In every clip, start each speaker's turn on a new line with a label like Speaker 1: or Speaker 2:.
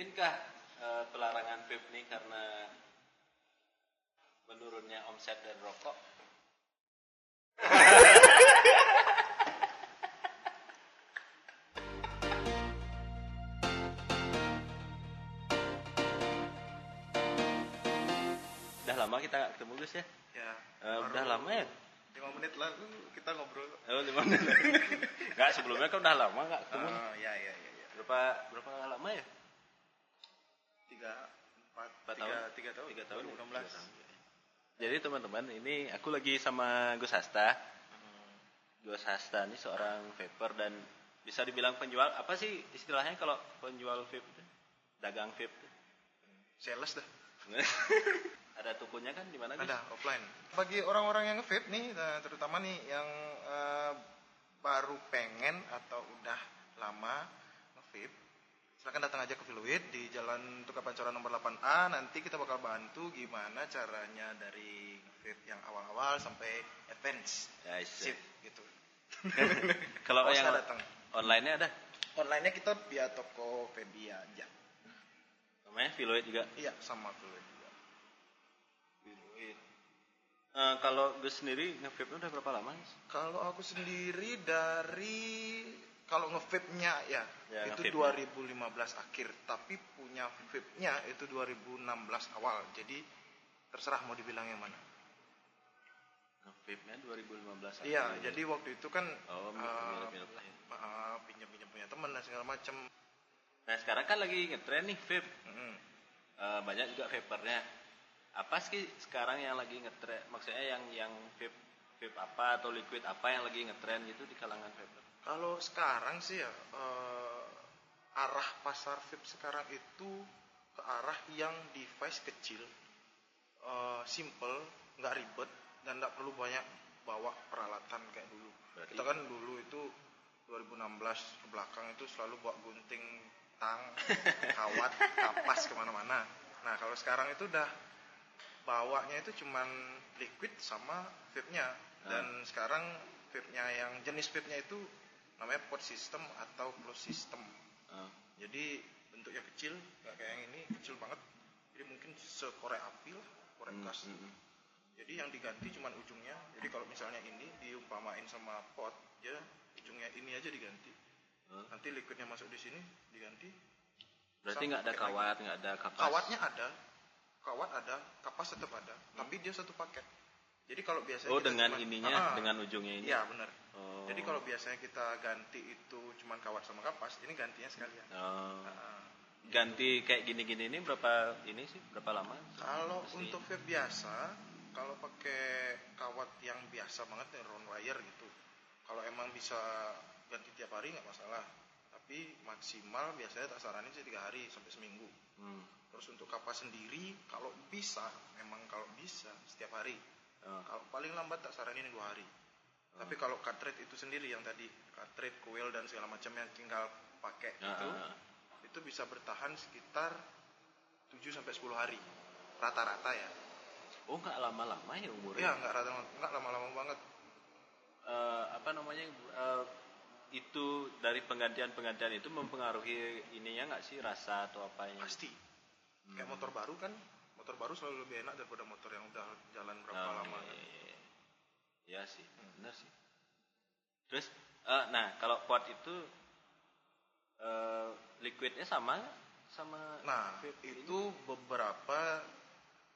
Speaker 1: Mungkinkah eh, pelarangan vape ini karena menurunnya omset dari rokok? Udah lama kita nggak ketemu Gus ya?
Speaker 2: Ya. Baru
Speaker 1: udah lama ya?
Speaker 2: Lima menit lalu kita ngobrol.
Speaker 1: Oh, lima menit. Nggak, sebelumnya kan udah lama nggak ketemu.
Speaker 2: Ah, ya ya ya ya.
Speaker 1: Berapa berapa lama ya?
Speaker 2: Tiga empat tiga,
Speaker 1: tahun?
Speaker 2: tiga tahun
Speaker 1: Tiga tahun. ya?
Speaker 2: 2016.
Speaker 1: Tiga tahun. Jadi teman-teman, ini aku lagi sama Gus Hasta. Gus Hasta ini seorang vaper dan bisa dibilang penjual apa sih istilahnya kalau penjual vape itu? Dagang vape itu?
Speaker 2: Sales dah.
Speaker 1: Ada tokonya kan di mana Gus?
Speaker 2: Ada offline. Bagi orang-orang yang nge-vape nih, eh, terutama nih yang eh, baru pengen atau udah lama nge-vape, silakan datang aja ke Fluid di Jalan Tukar Pancoran nomor 8A. Nanti kita bakal bantu gimana caranya dari vape yang awal-awal sampai advance.
Speaker 1: Ya, isi.
Speaker 2: Sip gitu.
Speaker 1: kalau yang
Speaker 2: datang.
Speaker 1: online-nya ada?
Speaker 2: Online-nya kita via toko Febia aja.
Speaker 1: Namanya Filoid juga.
Speaker 2: Iya, sama Fluid juga.
Speaker 1: Filoid. Eh, kalau Gus sendiri nge-vape udah berapa lama?
Speaker 2: Kalau aku sendiri dari kalau nge-vape-nya ya,
Speaker 1: Ya,
Speaker 2: itu
Speaker 1: nge-vape-nya.
Speaker 2: 2015 akhir, tapi punya vape-nya itu 2016 awal. Jadi terserah mau dibilang yang mana.
Speaker 1: Nge-vape-nya 2015.
Speaker 2: Iya,
Speaker 1: akhir.
Speaker 2: jadi waktu itu kan
Speaker 1: Oh, ya.
Speaker 2: eh, pinjam-pinjam punya teman dan segala macam.
Speaker 1: Nah sekarang kan lagi ngetren nih vape.
Speaker 2: Mm.
Speaker 1: Eh, banyak juga vapernya. Apa sih sekarang yang lagi ngetren? Maksudnya yang yang vape vape apa atau liquid apa yang lagi ngetren gitu di kalangan vaper?
Speaker 2: Kalau sekarang sih ya eh, arah pasar vape sekarang itu ke arah yang device kecil, eh, simple, nggak ribet dan nggak perlu banyak bawa peralatan kayak dulu.
Speaker 1: Berarti-
Speaker 2: Kita kan dulu itu 2016 ke belakang itu selalu bawa gunting, tang, kawat, kapas ke mana-mana. Nah kalau sekarang itu udah bawanya itu cuman liquid sama vape-nya dan sekarang vape-nya yang jenis vape-nya itu namanya pod system atau close system.
Speaker 1: Eh,
Speaker 2: Jadi bentuknya kecil, nggak kayak yang ini kecil banget. Jadi mungkin sekorek api lah, korek
Speaker 1: hmm,
Speaker 2: gas.
Speaker 1: hmm, hmm.
Speaker 2: Jadi yang diganti cuman ujungnya. Jadi kalau misalnya ini diumpamain sama pot, ya ujungnya ini aja diganti.
Speaker 1: Hmm.
Speaker 2: Nanti liquidnya masuk di sini diganti.
Speaker 1: Berarti nggak ada kawat, nggak ada kapas.
Speaker 2: Kawatnya ada, kawat ada, kapas tetap ada, tapi dia satu paket. Jadi kalau biasanya
Speaker 1: Oh dengan
Speaker 2: cuman-
Speaker 1: ininya,
Speaker 2: Ah,
Speaker 1: dengan ujungnya ini.
Speaker 2: Iya benar.
Speaker 1: Oh.
Speaker 2: Jadi kalau biasanya kita ganti itu cuman kawat sama kapas, ini gantinya sekalian.
Speaker 1: Oh.
Speaker 2: Ah.
Speaker 1: ganti kayak gini-gini ini berapa ini sih? Berapa lama?
Speaker 2: Kalau
Speaker 1: Mesti-
Speaker 2: untuk vape biasa, kalau pakai kawat yang biasa banget nih round wire gitu, kalau emang bisa ganti tiap hari nggak masalah. Tapi maksimal biasanya tak saranin sih tiga hari sampai seminggu.
Speaker 1: Hmm.
Speaker 2: Terus untuk kapas sendiri, kalau bisa, memang kalau bisa setiap hari.
Speaker 1: Oh.
Speaker 2: Kalau paling lambat tak saranin dua hari. Tapi kalau cartridge itu sendiri yang tadi cartridge, coil dan segala macam yang tinggal pakai
Speaker 1: Ah,
Speaker 2: itu, itu bisa bertahan sekitar 7 sampai 10 hari rata-rata ya.
Speaker 1: Oh nggak lama-lama ya umurnya?
Speaker 2: Iya, nggak rata nggak lama-lama banget.
Speaker 1: Eh, apa namanya eh, itu dari penggantian-penggantian itu mempengaruhi ininya nggak sih rasa atau apanya?
Speaker 2: Pasti. Kayak motor baru kan, motor baru selalu lebih enak daripada motor yang udah jalan berapa
Speaker 1: Oh,
Speaker 2: lama.
Speaker 1: iya,
Speaker 2: kan.
Speaker 1: iya, sih, benar sih. Terus, eh, nah kalau pot itu eh, liquidnya sama sama
Speaker 2: Nah,
Speaker 1: vape ini?
Speaker 2: itu beberapa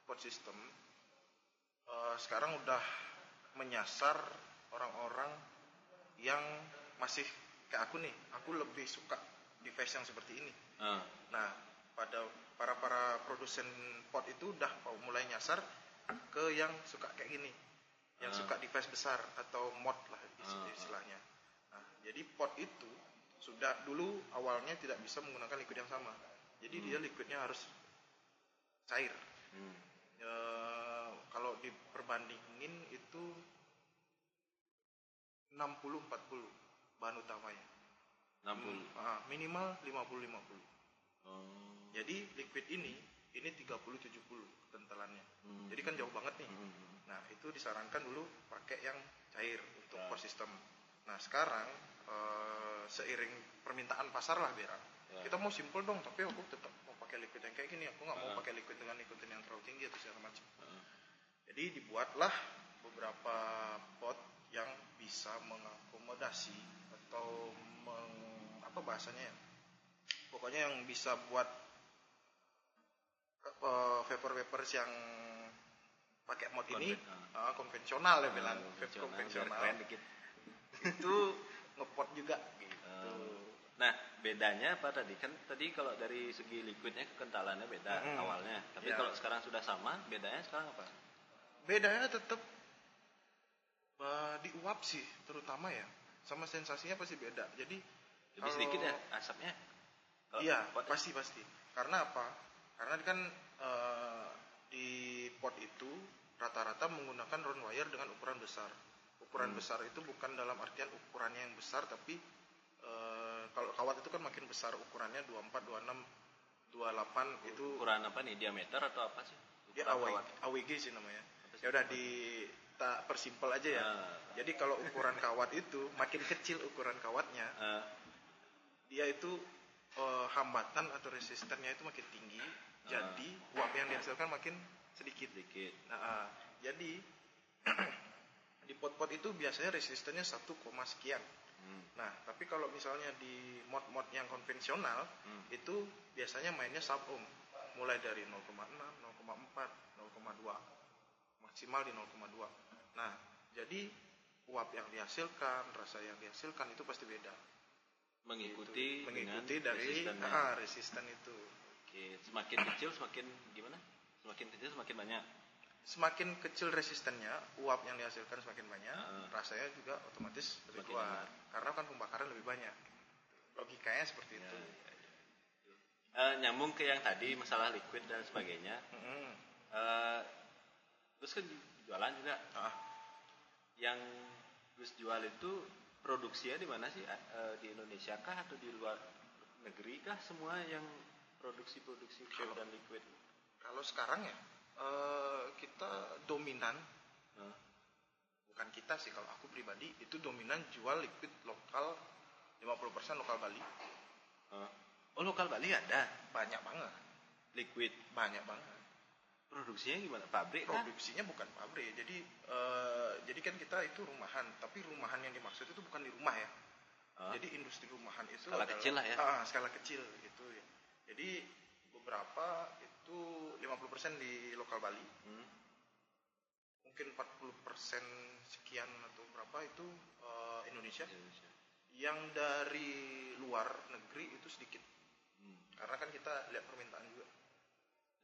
Speaker 2: pot system eh, sekarang udah menyasar orang-orang yang masih kayak aku nih. Aku lebih suka device yang seperti ini.
Speaker 1: Eh,
Speaker 2: Nah, pada para para produsen pot itu udah mau mulai nyasar ke yang suka kayak gini, yang
Speaker 1: Ah.
Speaker 2: suka device besar atau mod lah
Speaker 1: Ah, ah.
Speaker 2: istilahnya. Nah, jadi pot itu sudah dulu awalnya tidak bisa menggunakan liquid yang sama, jadi dia liquidnya harus cair.
Speaker 1: hmm.
Speaker 2: Ya, kalau diperbandingin itu 60-40 bahan utamanya.
Speaker 1: 60.
Speaker 2: Ah, minimal 50-50.
Speaker 1: Oh.
Speaker 2: Jadi liquid ini ini 30-70 kentalannya.
Speaker 1: Hmm.
Speaker 2: Jadi kan jauh banget nih.
Speaker 1: Hmm.
Speaker 2: Nah, itu disarankan dulu pakai yang cair untuk
Speaker 1: Ya.
Speaker 2: power system. Nah, sekarang eh, seiring permintaan pasar lah biar
Speaker 1: Ya.
Speaker 2: kita mau simple dong, tapi aku tetap mau pakai liquid yang kayak gini aku nggak mau
Speaker 1: Ah.
Speaker 2: pakai liquid dengan nikotin yang terlalu tinggi atau segala macam
Speaker 1: Heeh.
Speaker 2: jadi dibuatlah beberapa pot yang bisa mengakomodasi atau meng, apa bahasanya ya pokoknya yang bisa buat eh, vapor-vapors yang pakai mod ini
Speaker 1: Konven-
Speaker 2: ah, konvensional ya bilang
Speaker 1: Ah,
Speaker 2: vape
Speaker 1: biar
Speaker 2: konvensional
Speaker 1: dikit.
Speaker 2: itu ngepot juga gitu
Speaker 1: Eh, Nah, bedanya apa tadi? Kan tadi kalau dari segi liquidnya kekentalannya beda
Speaker 2: Mm-mm.
Speaker 1: awalnya. Tapi
Speaker 2: Iya.
Speaker 1: kalau sekarang sudah sama, bedanya sekarang apa?
Speaker 2: bedanya tetap eh, diuap sih terutama ya sama sensasinya pasti beda jadi
Speaker 1: Lebih
Speaker 2: kalau-
Speaker 1: sedikit ya asapnya.
Speaker 2: Iya
Speaker 1: ya?
Speaker 2: pasti pasti karena apa karena kan eh, di pot itu rata-rata menggunakan round wire dengan ukuran besar ukuran
Speaker 1: Hmm.
Speaker 2: besar itu bukan dalam artian ukurannya yang besar tapi eh, kalau kawat itu kan makin besar ukurannya 24 26 28 itu
Speaker 1: Ukuran apa nih? Diameter atau apa sih?
Speaker 2: dia
Speaker 1: Ukuran
Speaker 2: AW,
Speaker 1: kawat.
Speaker 2: AWG sih namanya ya udah di tak persimpel aja ya
Speaker 1: Ah.
Speaker 2: jadi kalau ukuran kawat itu makin kecil ukuran kawatnya
Speaker 1: Eh,
Speaker 2: dia itu eh, hambatan atau resistennya itu makin tinggi
Speaker 1: Ah.
Speaker 2: jadi uap yang dihasilkan makin sedikit
Speaker 1: sedikit.
Speaker 2: nah ah, jadi di pot-pot itu biasanya resistennya 1, sekian
Speaker 1: Hmm.
Speaker 2: nah tapi kalau misalnya di mod-mod yang konvensional
Speaker 1: Hmm.
Speaker 2: itu biasanya mainnya sub ohm mulai dari 0,6, 0,4, 0,2 maksimal di 0,2 nah jadi uap yang dihasilkan rasa yang dihasilkan itu pasti beda
Speaker 1: Mengikuti,
Speaker 2: Gitu. mengikuti dari
Speaker 1: resistennya.
Speaker 2: ah, resisten itu
Speaker 1: Oke, semakin kecil semakin gimana? Semakin kecil semakin banyak.
Speaker 2: semakin kecil resistennya uap yang dihasilkan semakin banyak
Speaker 1: Ah.
Speaker 2: rasanya juga otomatis lebih kuat karena kan pembakaran lebih banyak logikanya seperti
Speaker 1: Ya,
Speaker 2: itu
Speaker 1: ya, ya. Eh, nyambung ke yang tadi masalah liquid dan sebagainya.
Speaker 2: Mm-mm.
Speaker 1: Eh, terus kan jualan juga.
Speaker 2: Ah,
Speaker 1: Yang Gus jual itu produksinya di mana sih? Eh, eh, di Indonesia kah atau di luar negeri kah semua yang produksi-produksi
Speaker 2: Kalau-
Speaker 1: dan liquid?
Speaker 2: kalau sekarang ya eh, kita dominan
Speaker 1: Eh,
Speaker 2: bukan kita sih kalau aku pribadi itu dominan jual liquid lokal 50% lokal Bali
Speaker 1: eh. Oh lokal Bali ada
Speaker 2: banyak banget
Speaker 1: liquid.
Speaker 2: banyak banget
Speaker 1: Produksinya gimana? Pabrik
Speaker 2: produksinya bukan pabrik jadi eh, jadi kan kita itu rumahan tapi rumahan yang dimaksud itu bukan di rumah ya
Speaker 1: Ah.
Speaker 2: jadi industri rumahan itu
Speaker 1: Skala
Speaker 2: adalah-
Speaker 1: kecil lah ya.
Speaker 2: Ah, skala kecil gitu ya jadi beberapa itu 50% di lokal Bali
Speaker 1: Hmm.
Speaker 2: mungkin 40% sekian atau berapa itu eh, Indonesia
Speaker 1: Indonesia.
Speaker 2: yang dari luar negeri itu sedikit
Speaker 1: Hmm.
Speaker 2: karena kan kita lihat permintaan juga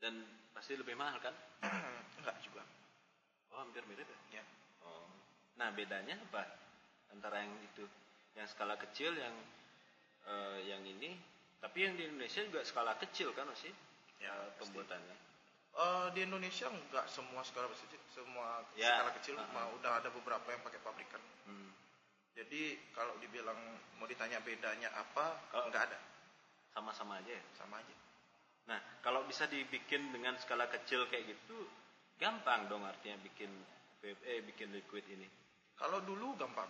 Speaker 1: Dan pasti lebih mahal kan?
Speaker 2: enggak juga
Speaker 1: Oh hampir mirip ya?
Speaker 2: ya
Speaker 1: Oh. Nah bedanya apa antara yang itu, yang skala kecil, yang eh, yang ini, tapi yang di Indonesia juga skala kecil kan masih
Speaker 2: Ya,
Speaker 1: eh,
Speaker 2: pasti.
Speaker 1: pembuatannya.
Speaker 2: Eh, di Indonesia enggak semua skala besar semua
Speaker 1: Ya,
Speaker 2: skala kecil
Speaker 1: uh-uh.
Speaker 2: mah udah ada beberapa yang pakai pabrikan
Speaker 1: Hmm.
Speaker 2: jadi kalau dibilang mau ditanya bedanya apa
Speaker 1: Oh.
Speaker 2: enggak ada
Speaker 1: Sama-sama aja ya.
Speaker 2: sama aja
Speaker 1: Nah kalau bisa dibikin dengan skala kecil kayak gitu, gampang dong artinya bikin vape, eh bikin liquid ini.
Speaker 2: kalau dulu gampang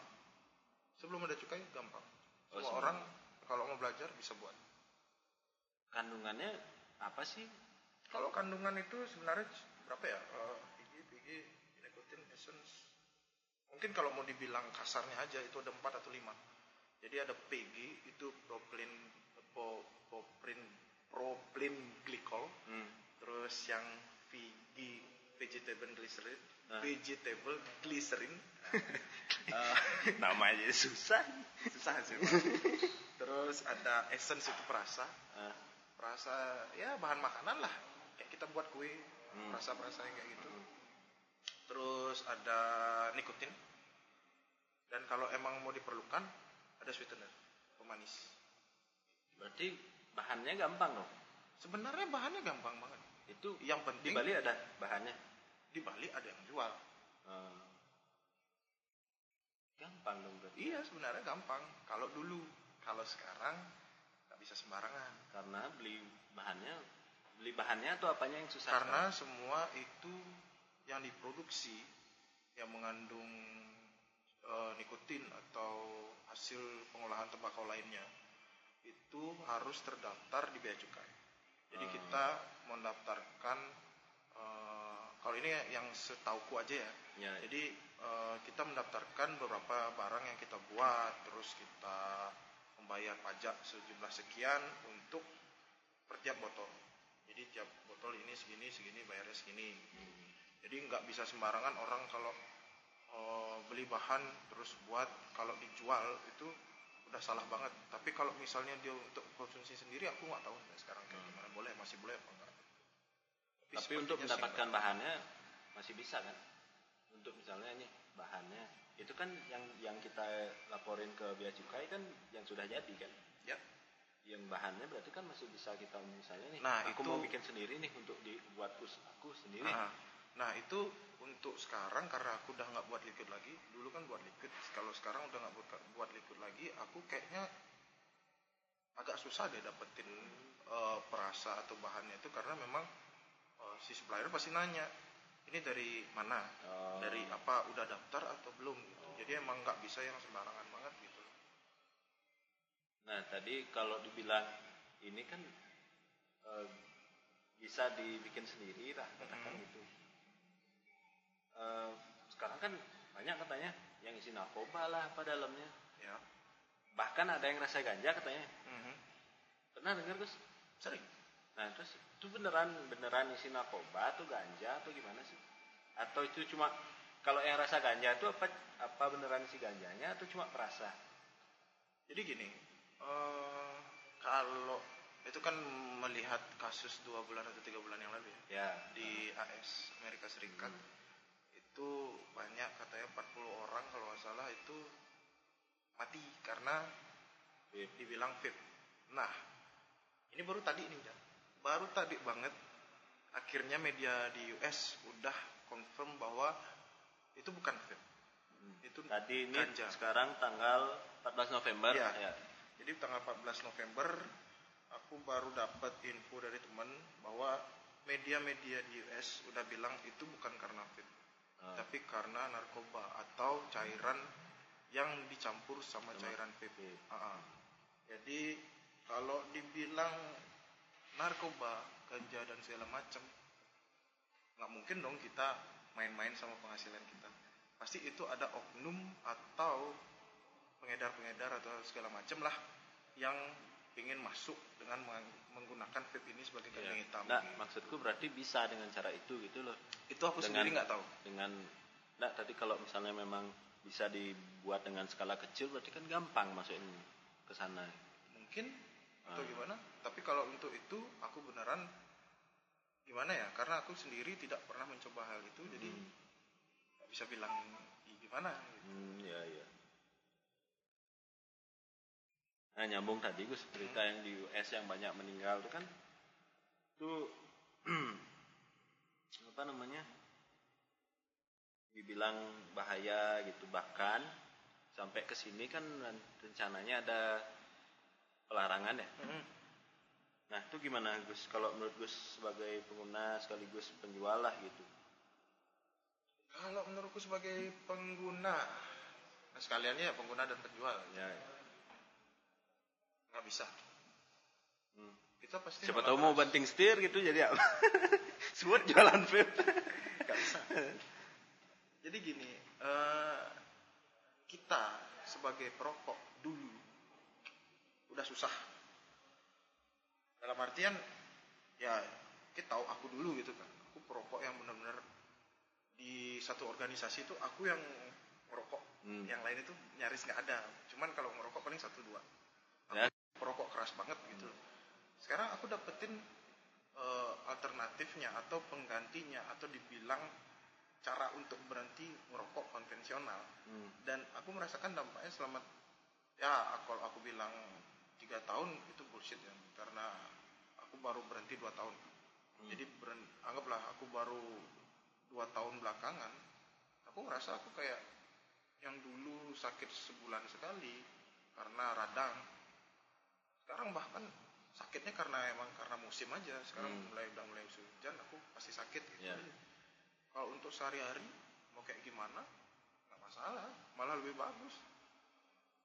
Speaker 2: sebelum ada cukai gampang
Speaker 1: Oh,
Speaker 2: semua
Speaker 1: sebelum.
Speaker 2: orang kalau mau belajar bisa buat
Speaker 1: Kandungannya apa sih?
Speaker 2: kalau kandungan itu sebenarnya berapa ya Eh, PG PG nikotin essence mungkin kalau mau dibilang kasarnya aja itu ada 4 atau 5 jadi ada PG itu propylene po, propylene propylene glycol
Speaker 1: Hmm.
Speaker 2: terus yang VG vegetable glycerin
Speaker 1: Nah.
Speaker 2: vegetable glycerin.
Speaker 1: Nama aja susah.
Speaker 2: susah sih terus ada essence itu perasa.
Speaker 1: Ah,
Speaker 2: perasa ya bahan makanan lah. Kayak kita buat kue
Speaker 1: Hmm.
Speaker 2: perasa-perasa kayak gitu. Terus ada nikotin. Dan kalau emang mau diperlukan ada sweetener. Pemanis.
Speaker 1: Berarti bahannya gampang dong.
Speaker 2: sebenarnya bahannya gampang banget
Speaker 1: Itu
Speaker 2: yang
Speaker 1: di
Speaker 2: penting
Speaker 1: Bali ada bahannya.
Speaker 2: di Bali ada yang jual
Speaker 1: Ah. Gampang dong berarti.
Speaker 2: iya sebenarnya gampang kalau dulu kalau sekarang nggak bisa sembarangan
Speaker 1: Karena beli bahannya, beli bahannya atau apanya yang susah?
Speaker 2: karena semua itu yang diproduksi yang mengandung eh, nikotin atau hasil pengolahan tembakau lainnya itu harus terdaftar di bea cukai. Jadi
Speaker 1: Ah.
Speaker 2: kita mendaftarkan eh, kalau ini yang setauku aja ya
Speaker 1: Ya.
Speaker 2: jadi eh, kita mendaftarkan beberapa barang yang kita buat terus kita membayar pajak sejumlah sekian untuk per tiap botol jadi tiap botol ini segini segini bayarnya segini jadi nggak bisa sembarangan orang kalau eh, beli bahan terus buat kalau dijual itu udah salah banget tapi kalau misalnya dia untuk konsumsi sendiri aku nggak tahu sekarang kayak gimana boleh masih boleh apa enggak
Speaker 1: Tapi untuk
Speaker 2: sepertinya sih
Speaker 1: mendapatkan bahannya masih bisa kan? Untuk misalnya nih bahannya itu kan yang yang kita laporin ke bea cukai kan yang sudah jadi kan?
Speaker 2: ya
Speaker 1: Yang bahannya berarti kan masih bisa kita misalnya nih.
Speaker 2: Nah,
Speaker 1: aku
Speaker 2: itu-
Speaker 1: mau bikin sendiri nih untuk dibuat us aku sendiri.
Speaker 2: Nah, nah itu untuk sekarang karena aku udah nggak buat liquid lagi. Dulu kan buat liquid. Kalau sekarang udah nggak buat, buat liquid lagi, aku kayaknya agak susah deh dapetin eh, perasa atau bahannya itu karena memang eh, si supplier pasti nanya ini dari mana,
Speaker 1: Oh.
Speaker 2: dari apa, udah daftar atau belum. Gitu. Jadi emang nggak bisa yang sembarangan banget gitu.
Speaker 1: Nah tadi kalau dibilang ini kan eh, bisa dibikin sendiri lah katakan
Speaker 2: Mhm.
Speaker 1: gitu. Eh, sekarang kan banyak katanya yang isi narkoba lah apa dalamnya.
Speaker 2: Ya.
Speaker 1: Bahkan ada yang rasa ganja katanya.
Speaker 2: Mhm.
Speaker 1: Pernah dengar Gus?
Speaker 2: Sering.
Speaker 1: Nah terus itu beneran beneran isi narkoba atau ganja atau gimana sih? Atau itu cuma kalau yang rasa ganja itu apa apa beneran isi ganjanya atau cuma perasa?
Speaker 2: Jadi gini, eh, kalau itu kan melihat kasus dua bulan atau tiga bulan yang lalu ya
Speaker 1: Ya
Speaker 2: di AS Amerika Serikat itu banyak katanya 40 orang kalau nggak salah itu mati karena dibilang vape. Nah, ini baru tadi nih, Jan. baru tadi banget akhirnya media di US udah confirm bahwa itu bukan vape. Itu
Speaker 1: Tadi ini
Speaker 2: ganja.
Speaker 1: sekarang tanggal 14 November.
Speaker 2: Iya.
Speaker 1: Ya.
Speaker 2: Jadi tanggal 14 November aku baru dapat info dari teman bahwa media-media di US udah bilang itu bukan karena vape,
Speaker 1: Ah.
Speaker 2: tapi karena narkoba atau cairan yang dicampur sama
Speaker 1: Sama
Speaker 2: cairan vape. Ah, ah. Jadi kalau dibilang narkoba, ganja dan segala macam, nggak mungkin dong kita main-main sama penghasilan kita. Pasti itu ada oknum atau pengedar-pengedar atau segala macam lah yang ingin masuk dengan meng- menggunakan vape ini sebagai
Speaker 1: Iya.
Speaker 2: hitam.
Speaker 1: Nah, maksudku berarti bisa dengan cara itu gitu loh.
Speaker 2: itu aku
Speaker 1: dengan-
Speaker 2: sendiri nggak tahu.
Speaker 1: Dengan nah tadi kalau misalnya memang bisa dibuat dengan skala kecil berarti kan gampang masukin ke sana.
Speaker 2: Mungkin atau
Speaker 1: Ah.
Speaker 2: gimana? Tapi kalau untuk itu aku beneran gimana ya? Karena aku sendiri tidak pernah mencoba hal itu, jadi
Speaker 1: Hmm.
Speaker 2: nggak bisa bilang "Ih, gimana. gitu.
Speaker 1: Hmm, ya ya. Nah nyambung tadi Gus berita yang di US yang banyak meninggal itu kan itu apa namanya dibilang bahaya gitu bahkan sampai ke sini kan rencananya ada pelarangan ya.
Speaker 2: Mm-mm.
Speaker 1: Nah itu gimana Gus kalau menurut Gus sebagai pengguna sekaligus penjual lah gitu.
Speaker 2: Kalau menurutku sebagai pengguna, nah sekaliannya ya pengguna dan penjual,
Speaker 1: Ya.
Speaker 2: Nggak bisa.
Speaker 1: Hmm.
Speaker 2: Kita pasti
Speaker 1: Siapa tahu mau banting setir gitu jadi apa? Sebut jualan vape.
Speaker 2: nggak bisa. Jadi gini, eh, kita sebagai perokok dulu udah susah. Dalam artian, ya kita tahu aku dulu gitu kan. Aku perokok yang benar-benar di satu organisasi itu aku yang merokok.
Speaker 1: Hmm.
Speaker 2: Yang lain itu nyaris nggak ada. Cuman kalau ngerokok paling satu dua. Aku
Speaker 1: Ya.
Speaker 2: Perokok keras banget gitu. Sekarang aku dapetin eh, alternatifnya atau penggantinya atau dibilang cara untuk berhenti merokok konvensional.
Speaker 1: Hmm.
Speaker 2: dan aku merasakan dampaknya selama ya kalau aku bilang tiga tahun itu bullshit ya karena aku baru berhenti dua tahun. Jadi beren- anggaplah aku baru dua tahun belakangan aku ngerasa aku kayak yang dulu sakit sebulan sekali karena radang sekarang bahkan sakitnya karena emang karena musim aja sekarang
Speaker 1: Hmm.
Speaker 2: mulai udah mulai hujan aku pasti sakit gitu
Speaker 1: Ya.
Speaker 2: aja. kalau untuk sehari-hari mau kayak gimana nggak masalah malah lebih bagus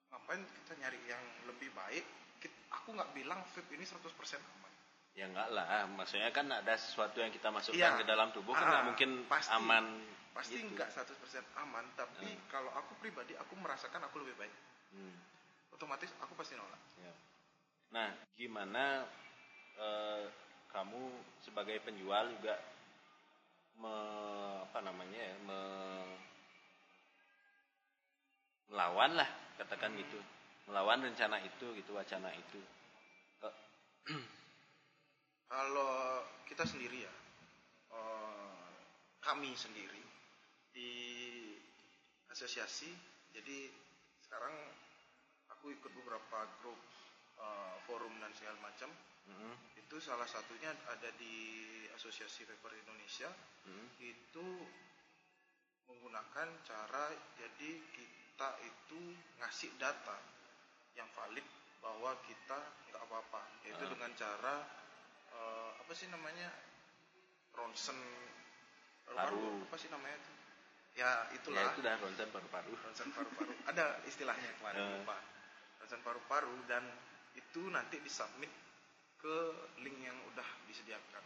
Speaker 2: ngapain kita nyari yang lebih baik Kit- aku nggak bilang vape ini 100% aman
Speaker 1: Ya enggak lah, maksudnya kan ada sesuatu yang kita masukkan
Speaker 2: Iya.
Speaker 1: ke dalam tubuh kan
Speaker 2: Ah,
Speaker 1: nggak mungkin
Speaker 2: pasti.
Speaker 1: aman.
Speaker 2: pasti
Speaker 1: gitu.
Speaker 2: nggak 100% aman tapi
Speaker 1: Hmm.
Speaker 2: kalau aku pribadi aku merasakan aku lebih baik
Speaker 1: Hmm,
Speaker 2: otomatis aku pasti nolak
Speaker 1: ya. Nah, gimana eh, kamu sebagai penjual juga me, apa namanya ya, me- melawan lah katakan gitu, melawan rencana itu gitu, wacana itu. Eh,
Speaker 2: kalau kita sendiri ya eh, kami sendiri di asosiasi jadi sekarang aku ikut beberapa grup eh, forum dan segala macam
Speaker 1: mm,
Speaker 2: itu salah satunya ada di asosiasi paper Indonesia
Speaker 1: mm,
Speaker 2: itu menggunakan cara jadi kita itu ngasih data yang valid bahwa kita nggak apa-apa yaitu
Speaker 1: Ah.
Speaker 2: dengan cara eh, apa sih namanya ronsen
Speaker 1: Paru.
Speaker 2: apa sih namanya itu ya itulah
Speaker 1: ya itu dah ronsen paru-paru.
Speaker 2: ronsen paru-paru ada istilahnya kemarin
Speaker 1: Eh.
Speaker 2: lupa ronsen paru-paru dan itu nanti disubmit ke link yang udah disediakan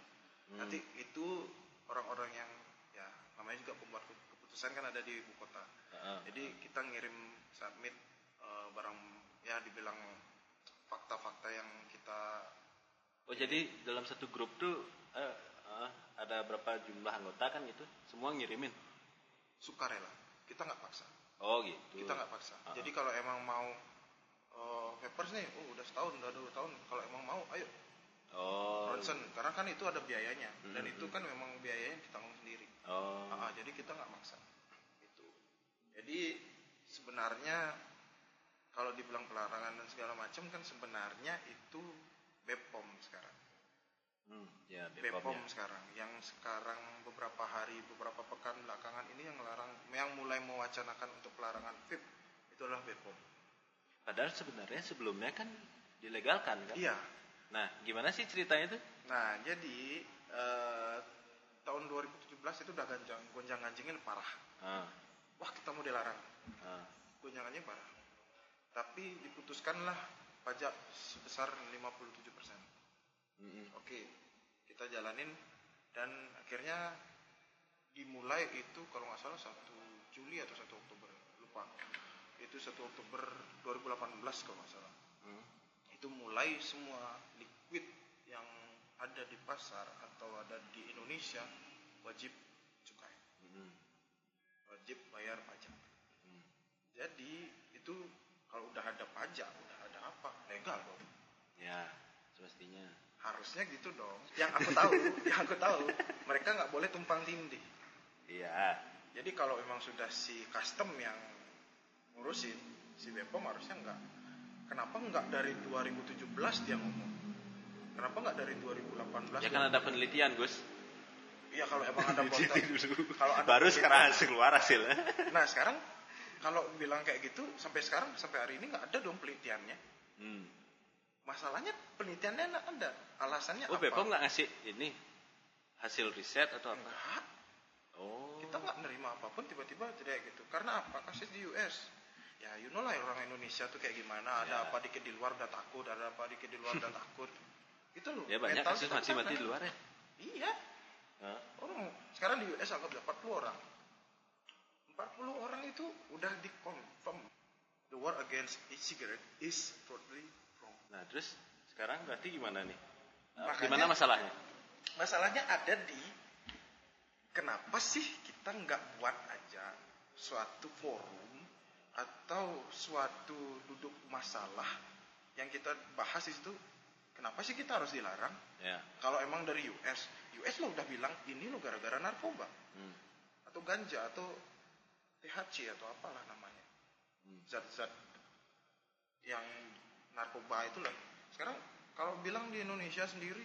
Speaker 1: Hmm.
Speaker 2: nanti itu orang-orang yang ya namanya juga pembuat keputusan kan ada di ibu kota
Speaker 1: Heeh.
Speaker 2: jadi kita ngirim submit eh, barang ya dibilang fakta-fakta yang kita
Speaker 1: Oh jadi dalam satu grup tuh eh, eh, ada berapa jumlah anggota kan gitu? Semua ngirimin.
Speaker 2: sukarela kita nggak paksa
Speaker 1: Oh gitu.
Speaker 2: kita nggak paksa
Speaker 1: Ah.
Speaker 2: jadi kalau emang mau eh, papers nih oh udah setahun udah dua tahun kalau emang mau ayo
Speaker 1: Oh.
Speaker 2: ronsen karena kan itu ada biayanya dan
Speaker 1: Hmm,
Speaker 2: itu kan memang biayanya kita tanggung sendiri
Speaker 1: Oh.
Speaker 2: Ah, ah, jadi kita nggak maksa itu jadi sebenarnya kalau dibilang pelarangan dan segala macam kan sebenarnya itu Bepom sekarang
Speaker 1: Hmm, ya
Speaker 2: Bepom
Speaker 1: Bepom. ya.
Speaker 2: sekarang yang sekarang beberapa hari beberapa pekan belakangan ini yang melarang yang mulai mewacanakan untuk pelarangan vape itu adalah Bepom
Speaker 1: Padahal sebenarnya sebelumnya kan dilegalkan kan?
Speaker 2: iya
Speaker 1: Nah, gimana sih ceritanya tuh?
Speaker 2: nah jadi eh, tahun 2017 itu udah ganjang gonjang ganjingin parah
Speaker 1: Ah,
Speaker 2: wah kita mau dilarang
Speaker 1: ah,
Speaker 2: gonjangannya parah. Tapi diputuskanlah pajak sebesar 57%.
Speaker 1: mm-mm.
Speaker 2: Oke, kita jalanin dan akhirnya dimulai itu kalau nggak salah 1 Juli atau 1 Oktober, lupa. Itu 1 Oktober 2018 kalau nggak salah.
Speaker 1: Hmm.
Speaker 2: Itu mulai semua liquid yang ada di pasar atau ada di Indonesia wajib cukai,
Speaker 1: Mm-mm.
Speaker 2: wajib bayar pajak.
Speaker 1: Hmm.
Speaker 2: Jadi itu kalau udah ada pajak, udah ada apa, legal dong.
Speaker 1: Ya, semestinya.
Speaker 2: Harusnya gitu dong. Yang aku tahu, yang aku tahu, mereka nggak boleh tumpang tindih.
Speaker 1: Iya.
Speaker 2: Jadi kalau memang sudah si custom yang ngurusin, si Bepom harusnya nggak. Kenapa nggak dari 2017 dia ngomong? Kenapa nggak dari 2018?
Speaker 1: Ya kan ada penelitian, Gus.
Speaker 2: Iya kalau emang ada konten.
Speaker 1: dulu.
Speaker 2: Kalau ada
Speaker 1: Baru sekarang hasil keluar hasilnya.
Speaker 2: Nah sekarang kalau bilang kayak gitu sampai sekarang sampai hari ini nggak ada dong penelitiannya.
Speaker 1: Hmm.
Speaker 2: Masalahnya penelitiannya nggak ada. Alasannya
Speaker 1: Oh,
Speaker 2: apa?
Speaker 1: Bepom nggak ngasih ini hasil riset atau apa?
Speaker 2: Enggak.
Speaker 1: Oh.
Speaker 2: Kita nggak nerima apa pun tiba-tiba tidak gitu. Karena apa? Kasus di US. Ya, you know lah orang Indonesia tuh kayak gimana. Ada
Speaker 1: Ya.
Speaker 2: apa dikit di luar udah takut, ada apa dikit di luar udah takut. Itu loh.
Speaker 1: Ya banyak kasus mati-mati
Speaker 2: ke sana.
Speaker 1: di luar ya.
Speaker 2: Iya.
Speaker 1: Hah?
Speaker 2: Orang sekarang di US anggap 40 orang. 40 orang itu udah di confirm. The war against e-cigarette is totally wrong.
Speaker 1: Nah, terus sekarang berarti gimana nih? Nah,
Speaker 2: Makanya-
Speaker 1: gimana masalahnya?
Speaker 2: Masalahnya ada di kenapa sih kita nggak buat aja suatu forum atau suatu duduk masalah yang kita bahas di situ. Kenapa sih kita harus dilarang?
Speaker 1: Ya.
Speaker 2: Kalau emang dari US, US lo udah bilang ini lo gara-gara narkoba
Speaker 1: Hmm.
Speaker 2: atau ganja atau THC atau apalah namanya
Speaker 1: Hmm.
Speaker 2: zat-zat yang narkoba itulah. Sekarang kalau bilang di Indonesia sendiri,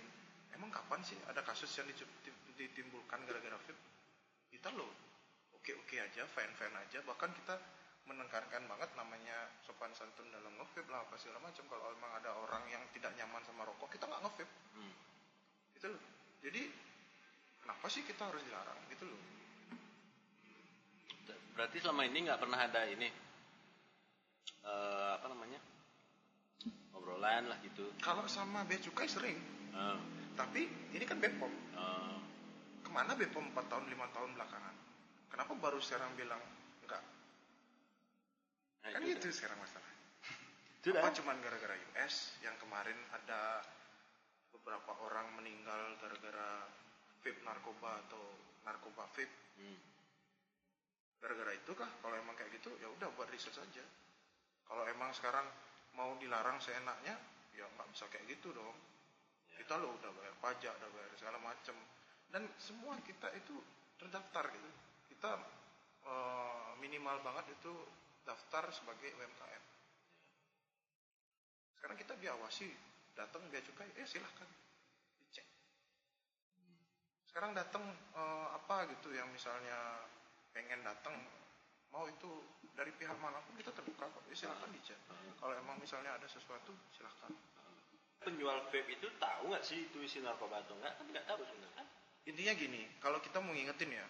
Speaker 2: emang kapan sih ada kasus yang ditimbulkan gara-gara vape? Kita loh, oke-oke aja, fine-fine aja. Bahkan kita menekankan banget namanya sopan santun dalam nge-vape lah apa segala macam. Kalau emang ada orang yang tidak nyaman sama rokok, kita nggak nge-vape.
Speaker 1: Hmm.
Speaker 2: Gitu loh. Jadi kenapa sih kita harus dilarang gitu loh?
Speaker 1: Berarti selama ini nggak pernah ada ini eh, apa namanya obrolan lah gitu.
Speaker 2: Kalau sama bea cukai sering.
Speaker 1: Eh,
Speaker 2: Tapi ini kan Bepom.
Speaker 1: Oh.
Speaker 2: Ke mana Bepom 4 tahun 5 tahun belakangan? Kenapa baru sekarang bilang?
Speaker 1: Nah,
Speaker 2: Kan
Speaker 1: itu
Speaker 2: itu sekarang masalah.
Speaker 1: Itu dah.
Speaker 2: Apa cuman gara-gara US yang kemarin ada beberapa orang meninggal gara-gara vape narkoba atau narkoba vape?
Speaker 1: Hmm.
Speaker 2: Gara-gara itu kah? Kalau emang kayak gitu ya udah buat riset saja. Kalau emang sekarang mau dilarang seenaknya, ya nggak bisa kayak gitu dong.
Speaker 1: Ya.
Speaker 2: Kita lo udah bayar pajak, udah bayar segala macem, dan semua kita itu terdaftar gitu. Kita eh, minimal banget itu daftar sebagai UMKM. Sekarang kita diawasi, datang bea cukai, eh silahkan dicek. Sekarang datang eh, apa gitu yang misalnya pengen datang mau itu dari pihak mana pun kita terbuka kok, ya silahkan dicek. Kalau emang misalnya ada sesuatu silahkan.
Speaker 1: Penjual vape itu tahu nggak sih itu isi narkoba atau enggak? Kan nggak tahu sebenarnya.
Speaker 2: Intinya gini, kalau kita mau ngingetin ya,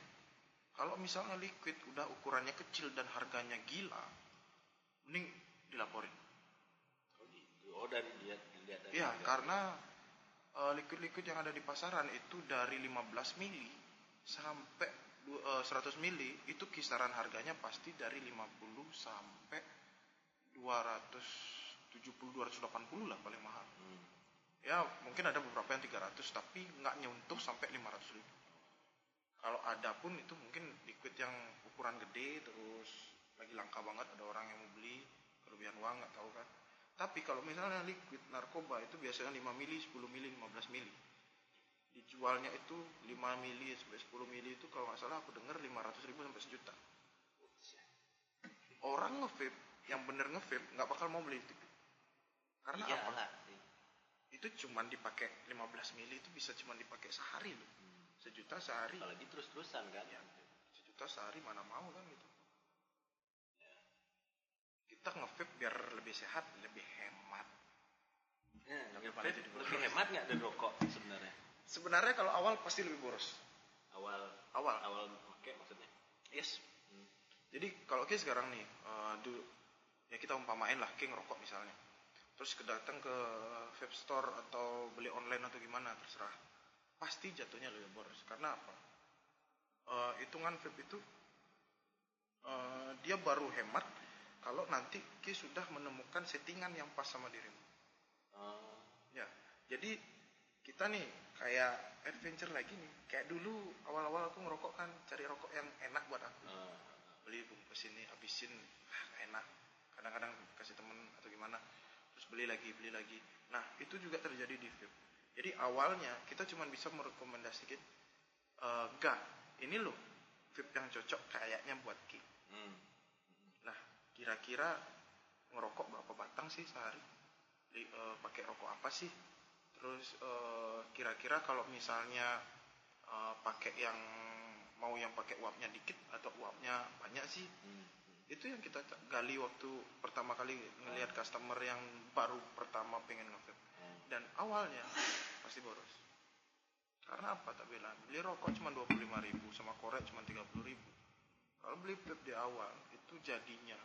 Speaker 2: kalau misalnya liquid udah ukurannya kecil dan harganya gila, mending dilaporin.
Speaker 1: Oh gitu. Oh dari lihat lihat dari
Speaker 2: Iya, karena eh, liquid-liquid yang ada di pasaran itu dari 15 mili sampai du- eh, 100 mili itu kisaran harganya pasti dari 50 sampai 270 280 lah paling mahal.
Speaker 1: Hmm.
Speaker 2: Ya, mungkin ada beberapa yang 300 tapi nggak nyentuh sampai 500 ribu. Kalau ada pun itu mungkin liquid yang ukuran gede terus lagi langka banget ada orang yang mau beli kelebihan uang nggak tahu kan. Tapi kalau misalnya liquid narkoba itu biasanya 5 mili, 10 mili, 15 mili. Dijualnya itu 5 mili sampai 10 mili itu kalau nggak salah aku dengar 500 ribu sampai sejuta. Orang ngevape yang bener ngevape nggak bakal mau beli itu. Karena apa?
Speaker 1: Iyalah.
Speaker 2: itu cuman dipakai 15 mili itu bisa cuman dipakai sehari loh sejuta sehari
Speaker 1: Apalagi terus-terusan kan.
Speaker 2: Ya. sejuta sehari mana mau kan gitu kita ngevape biar lebih sehat lebih hemat
Speaker 1: Ya,
Speaker 2: jadi
Speaker 1: lebih
Speaker 2: boros.
Speaker 1: hemat nggak dari rokok sebenarnya?
Speaker 2: sebenarnya kalau awal pasti lebih boros
Speaker 1: Awal
Speaker 2: awal
Speaker 1: awal pakai maksudnya.
Speaker 2: yes
Speaker 1: Hmm.
Speaker 2: jadi kalau Ki sekarang nih eh, dulu ya kita umpamain lah Ki ngerokok misalnya terus kedatang ke vape store atau beli online atau gimana terserah pasti jatuhnya lebih boros karena apa? Eh, hitungan vape itu eh, dia baru hemat kalau nanti Ki sudah menemukan settingan yang pas sama dirimu.
Speaker 1: Oh.
Speaker 2: ya jadi kita nih kayak adventure lagi nih. Kayak dulu awal-awal aku ngerokok kan cari rokok yang enak buat aku.
Speaker 1: Oh.
Speaker 2: beli bungkus ini habisin ah, enak. Kadang-kadang kasih temen atau gimana terus beli lagi beli lagi. Nah itu juga terjadi di vape jadi awalnya kita cuma bisa merekomendasikan eh ga ini loh vape yang cocok kayaknya buat ki
Speaker 1: Hmm.
Speaker 2: nah kira-kira ngerokok berapa batang sih sehari Li- eh, pakai rokok apa sih terus eh, kira-kira kalau misalnya eh, pakai yang mau yang pakai uapnya dikit atau uapnya banyak sih
Speaker 1: Hmm.
Speaker 2: itu yang kita gali waktu pertama kali ngelihat customer yang baru pertama pengen nge-vape. Dan awalnya pasti boros. Karena apa? Tak bilang. Beli rokok cuma 25.000 ribu sama korek cuma 30.000 ribu. Kalau beli vape di awal itu jadinya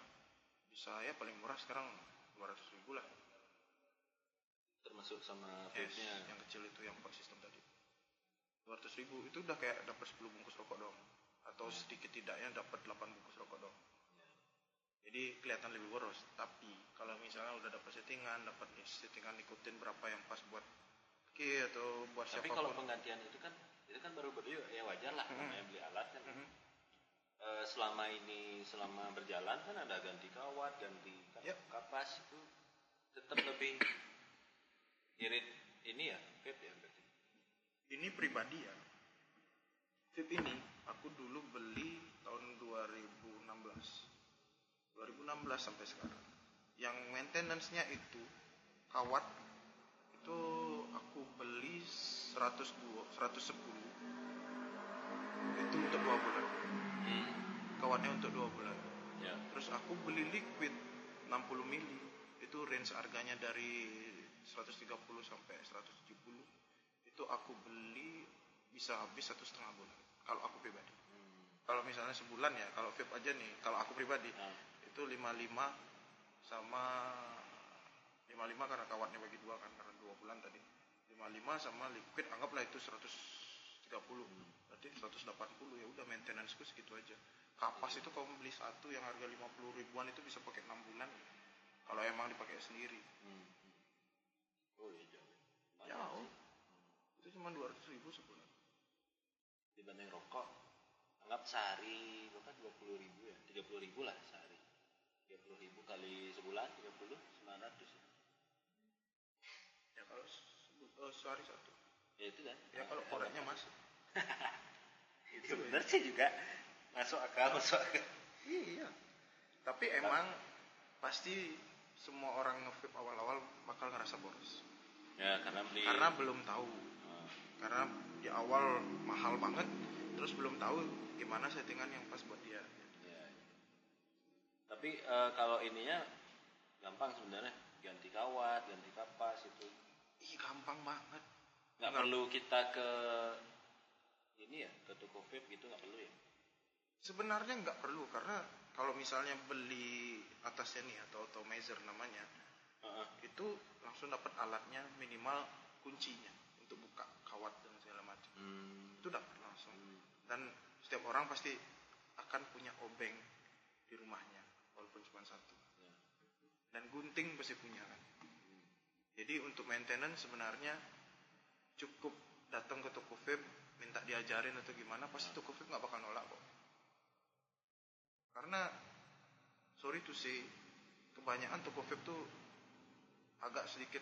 Speaker 2: bisa ya paling murah sekarang 200 ribu lah.
Speaker 1: Termasuk sama
Speaker 2: yes,
Speaker 1: vape-nya.
Speaker 2: yang kecil itu yang empat sistem tadi. 200 ribu itu udah kayak dapat 10 bungkus rokok dong atau sedikit tidaknya dapat 8 bungkus rokok dong jadi kelihatan lebih boros tapi kalau misalnya udah dapat settingan dapat settingan ikutin berapa yang pas buat ki atau buat
Speaker 1: Tapi
Speaker 2: siapa pun
Speaker 1: kalau penggantian itu kan itu kan baru beli ya wajar lah
Speaker 2: Mhm.
Speaker 1: namanya beli alat kan.
Speaker 2: Mhm.
Speaker 1: Eh, selama ini selama berjalan kan ada ganti kawat, ganti ka-
Speaker 2: Yap.
Speaker 1: kapas itu tetap lebih irit ini ya vape ya berarti.
Speaker 2: ini pribadi ya vape ini aku dulu beli tahun 2016 2016 sampai sekarang. Yang maintenance-nya itu kawat itu aku beli 102 110 itu untuk dua bulan.
Speaker 1: Hmm.
Speaker 2: kawatnya untuk dua bulan.
Speaker 1: Ya.
Speaker 2: terus aku beli liquid 60 mili itu range harganya dari 130 sampai 170 itu aku beli bisa habis satu setengah bulan kalau aku pribadi.
Speaker 1: Hmm.
Speaker 2: kalau misalnya sebulan ya kalau vape aja nih kalau aku pribadi
Speaker 1: Nah,
Speaker 2: itu 55 sama 55 karena kawatnya bagi dua kan karena dua bulan tadi 55 sama liquid anggaplah itu 130 berarti 180 ya udah maintenanceku segitu aja kapas itu kalau beli satu yang harga 50 ribuan itu bisa pakai 6 bulan kalau emang dipakai sendiri
Speaker 1: Hmm. Oh iya jauh.
Speaker 2: Jauh
Speaker 1: sih.
Speaker 2: itu cuma 200 ribu sebulan
Speaker 1: Dibanding rokok, anggap sehari berapa? Dua puluh ribu ya, tiga puluh ribu lah sehari. Tiga puluh ribu kali sebulan, tiga puluh, sembilan ratus.
Speaker 2: ya kalau eh, sehari satu
Speaker 1: Ya itu kan.
Speaker 2: ya kalau koreknya masuk
Speaker 1: itu benar sih juga. Masuk akal, masuk akal.
Speaker 2: iya tapi emang pasti semua orang nge-vape awal-awal bakal ngerasa boros
Speaker 1: Ya karena beli.
Speaker 2: karena belum tahu
Speaker 1: Ah,
Speaker 2: karena di awal mahal banget terus belum tahu gimana settingan yang pas buat dia.
Speaker 1: Tapi eh, kalau ininya gampang sebenarnya, ganti kawat, ganti kapas itu.
Speaker 2: ih gampang banget
Speaker 1: Nggak perlu kita ke ini ya, ke toko vape gitu nggak perlu ya.
Speaker 2: sebenarnya nggak perlu karena kalau misalnya beli atasnya nih atau atomizer namanya
Speaker 1: Heeh.
Speaker 2: itu langsung dapat alatnya minimal kuncinya untuk buka kawat dan segala macam
Speaker 1: Hmm.
Speaker 2: itu dapat langsung
Speaker 1: Hmm.
Speaker 2: dan setiap orang pasti akan punya obeng di rumahnya walaupun cuma satu.
Speaker 1: Ya.
Speaker 2: dan gunting pasti punya kan? Jadi untuk maintenance sebenarnya cukup datang ke toko vape minta diajarin atau gimana pasti toko vape nggak bakal nolak kok. Karena sorry to say kebanyakan toko vape tuh agak sedikit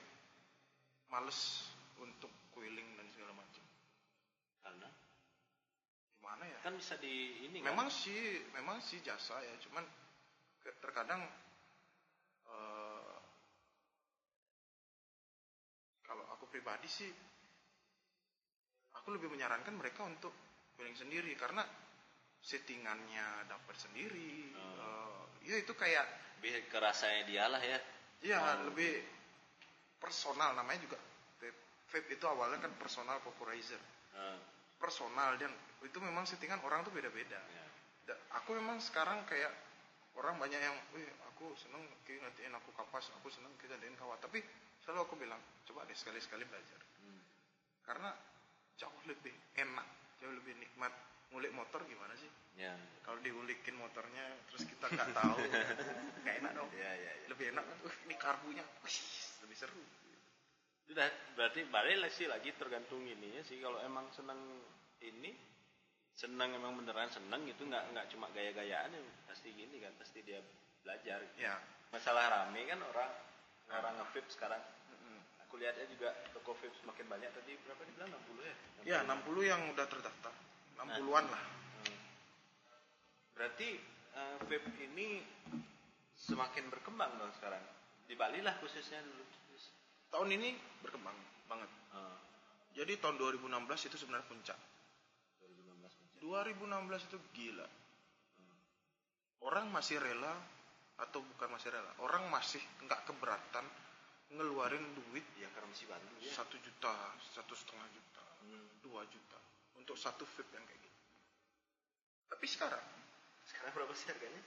Speaker 2: males untuk coiling dan segala macam.
Speaker 1: Karena?
Speaker 2: Gimana ya?
Speaker 1: Kan bisa di ini kan?
Speaker 2: memang sih memang sih jasa ya cuman terkadang eh, kalau aku pribadi sih aku lebih menyarankan mereka untuk keliling sendiri karena settingannya dapat sendiri
Speaker 1: Oh.
Speaker 2: eh, ya itu kayak
Speaker 1: lebih ke rasanya dia lah ya.
Speaker 2: ya
Speaker 1: Oh.
Speaker 2: lebih personal namanya juga vape vape itu awalnya kan personal vaporizer
Speaker 1: Heeh.
Speaker 2: personal dan itu memang settingan orang tuh beda-beda
Speaker 1: ya.
Speaker 2: Aku memang sekarang kayak orang banyak yang, wih aku seneng kayak ngatiin aku kapas, aku seneng kayak gantiin kawat. Tapi selalu aku bilang, coba deh sekali-sekali belajar.
Speaker 1: Hmm.
Speaker 2: Karena jauh lebih enak, jauh lebih nikmat. Ngulik motor gimana sih?
Speaker 1: Ya.
Speaker 2: Kalau diulikin motornya, terus kita nggak tahu, nggak enak dong.
Speaker 1: Ya, ya, ya.
Speaker 2: Lebih enak, uh, ini karbunya, wih, lebih seru.
Speaker 1: Sudah berarti balik lah sih lagi tergantung ininya sih kalau emang senang ini senang emang beneran senang itu nggak nggak cuma gaya-gayaan ya pasti gini kan pasti dia belajar gitu.
Speaker 2: Ya,
Speaker 1: masalah rame kan orang orang nge sekarang
Speaker 2: Mm-mm.
Speaker 1: aku lihatnya juga toko vape semakin banyak tadi berapa dibilang 60 ya
Speaker 2: ya 60 yang udah terdaftar, 60-an lah.
Speaker 1: Hmm. Berarti eh, vape ini semakin berkembang dong sekarang. Di Bali lah khususnya dulu.
Speaker 2: Tahun ini berkembang banget.
Speaker 1: Ah,
Speaker 2: Jadi tahun 2016 itu sebenarnya puncak.
Speaker 1: 2016
Speaker 2: 2016 itu gila. Orang masih rela atau bukan masih rela, orang masih nggak keberatan ngeluarin duit
Speaker 1: Ya karena masih baru ya.
Speaker 2: satu juta, satu setengah juta,
Speaker 1: Hmm.
Speaker 2: dua juta untuk satu vape yang kayak gitu. Tapi sekarang
Speaker 1: Sekarang berapa sih harganya?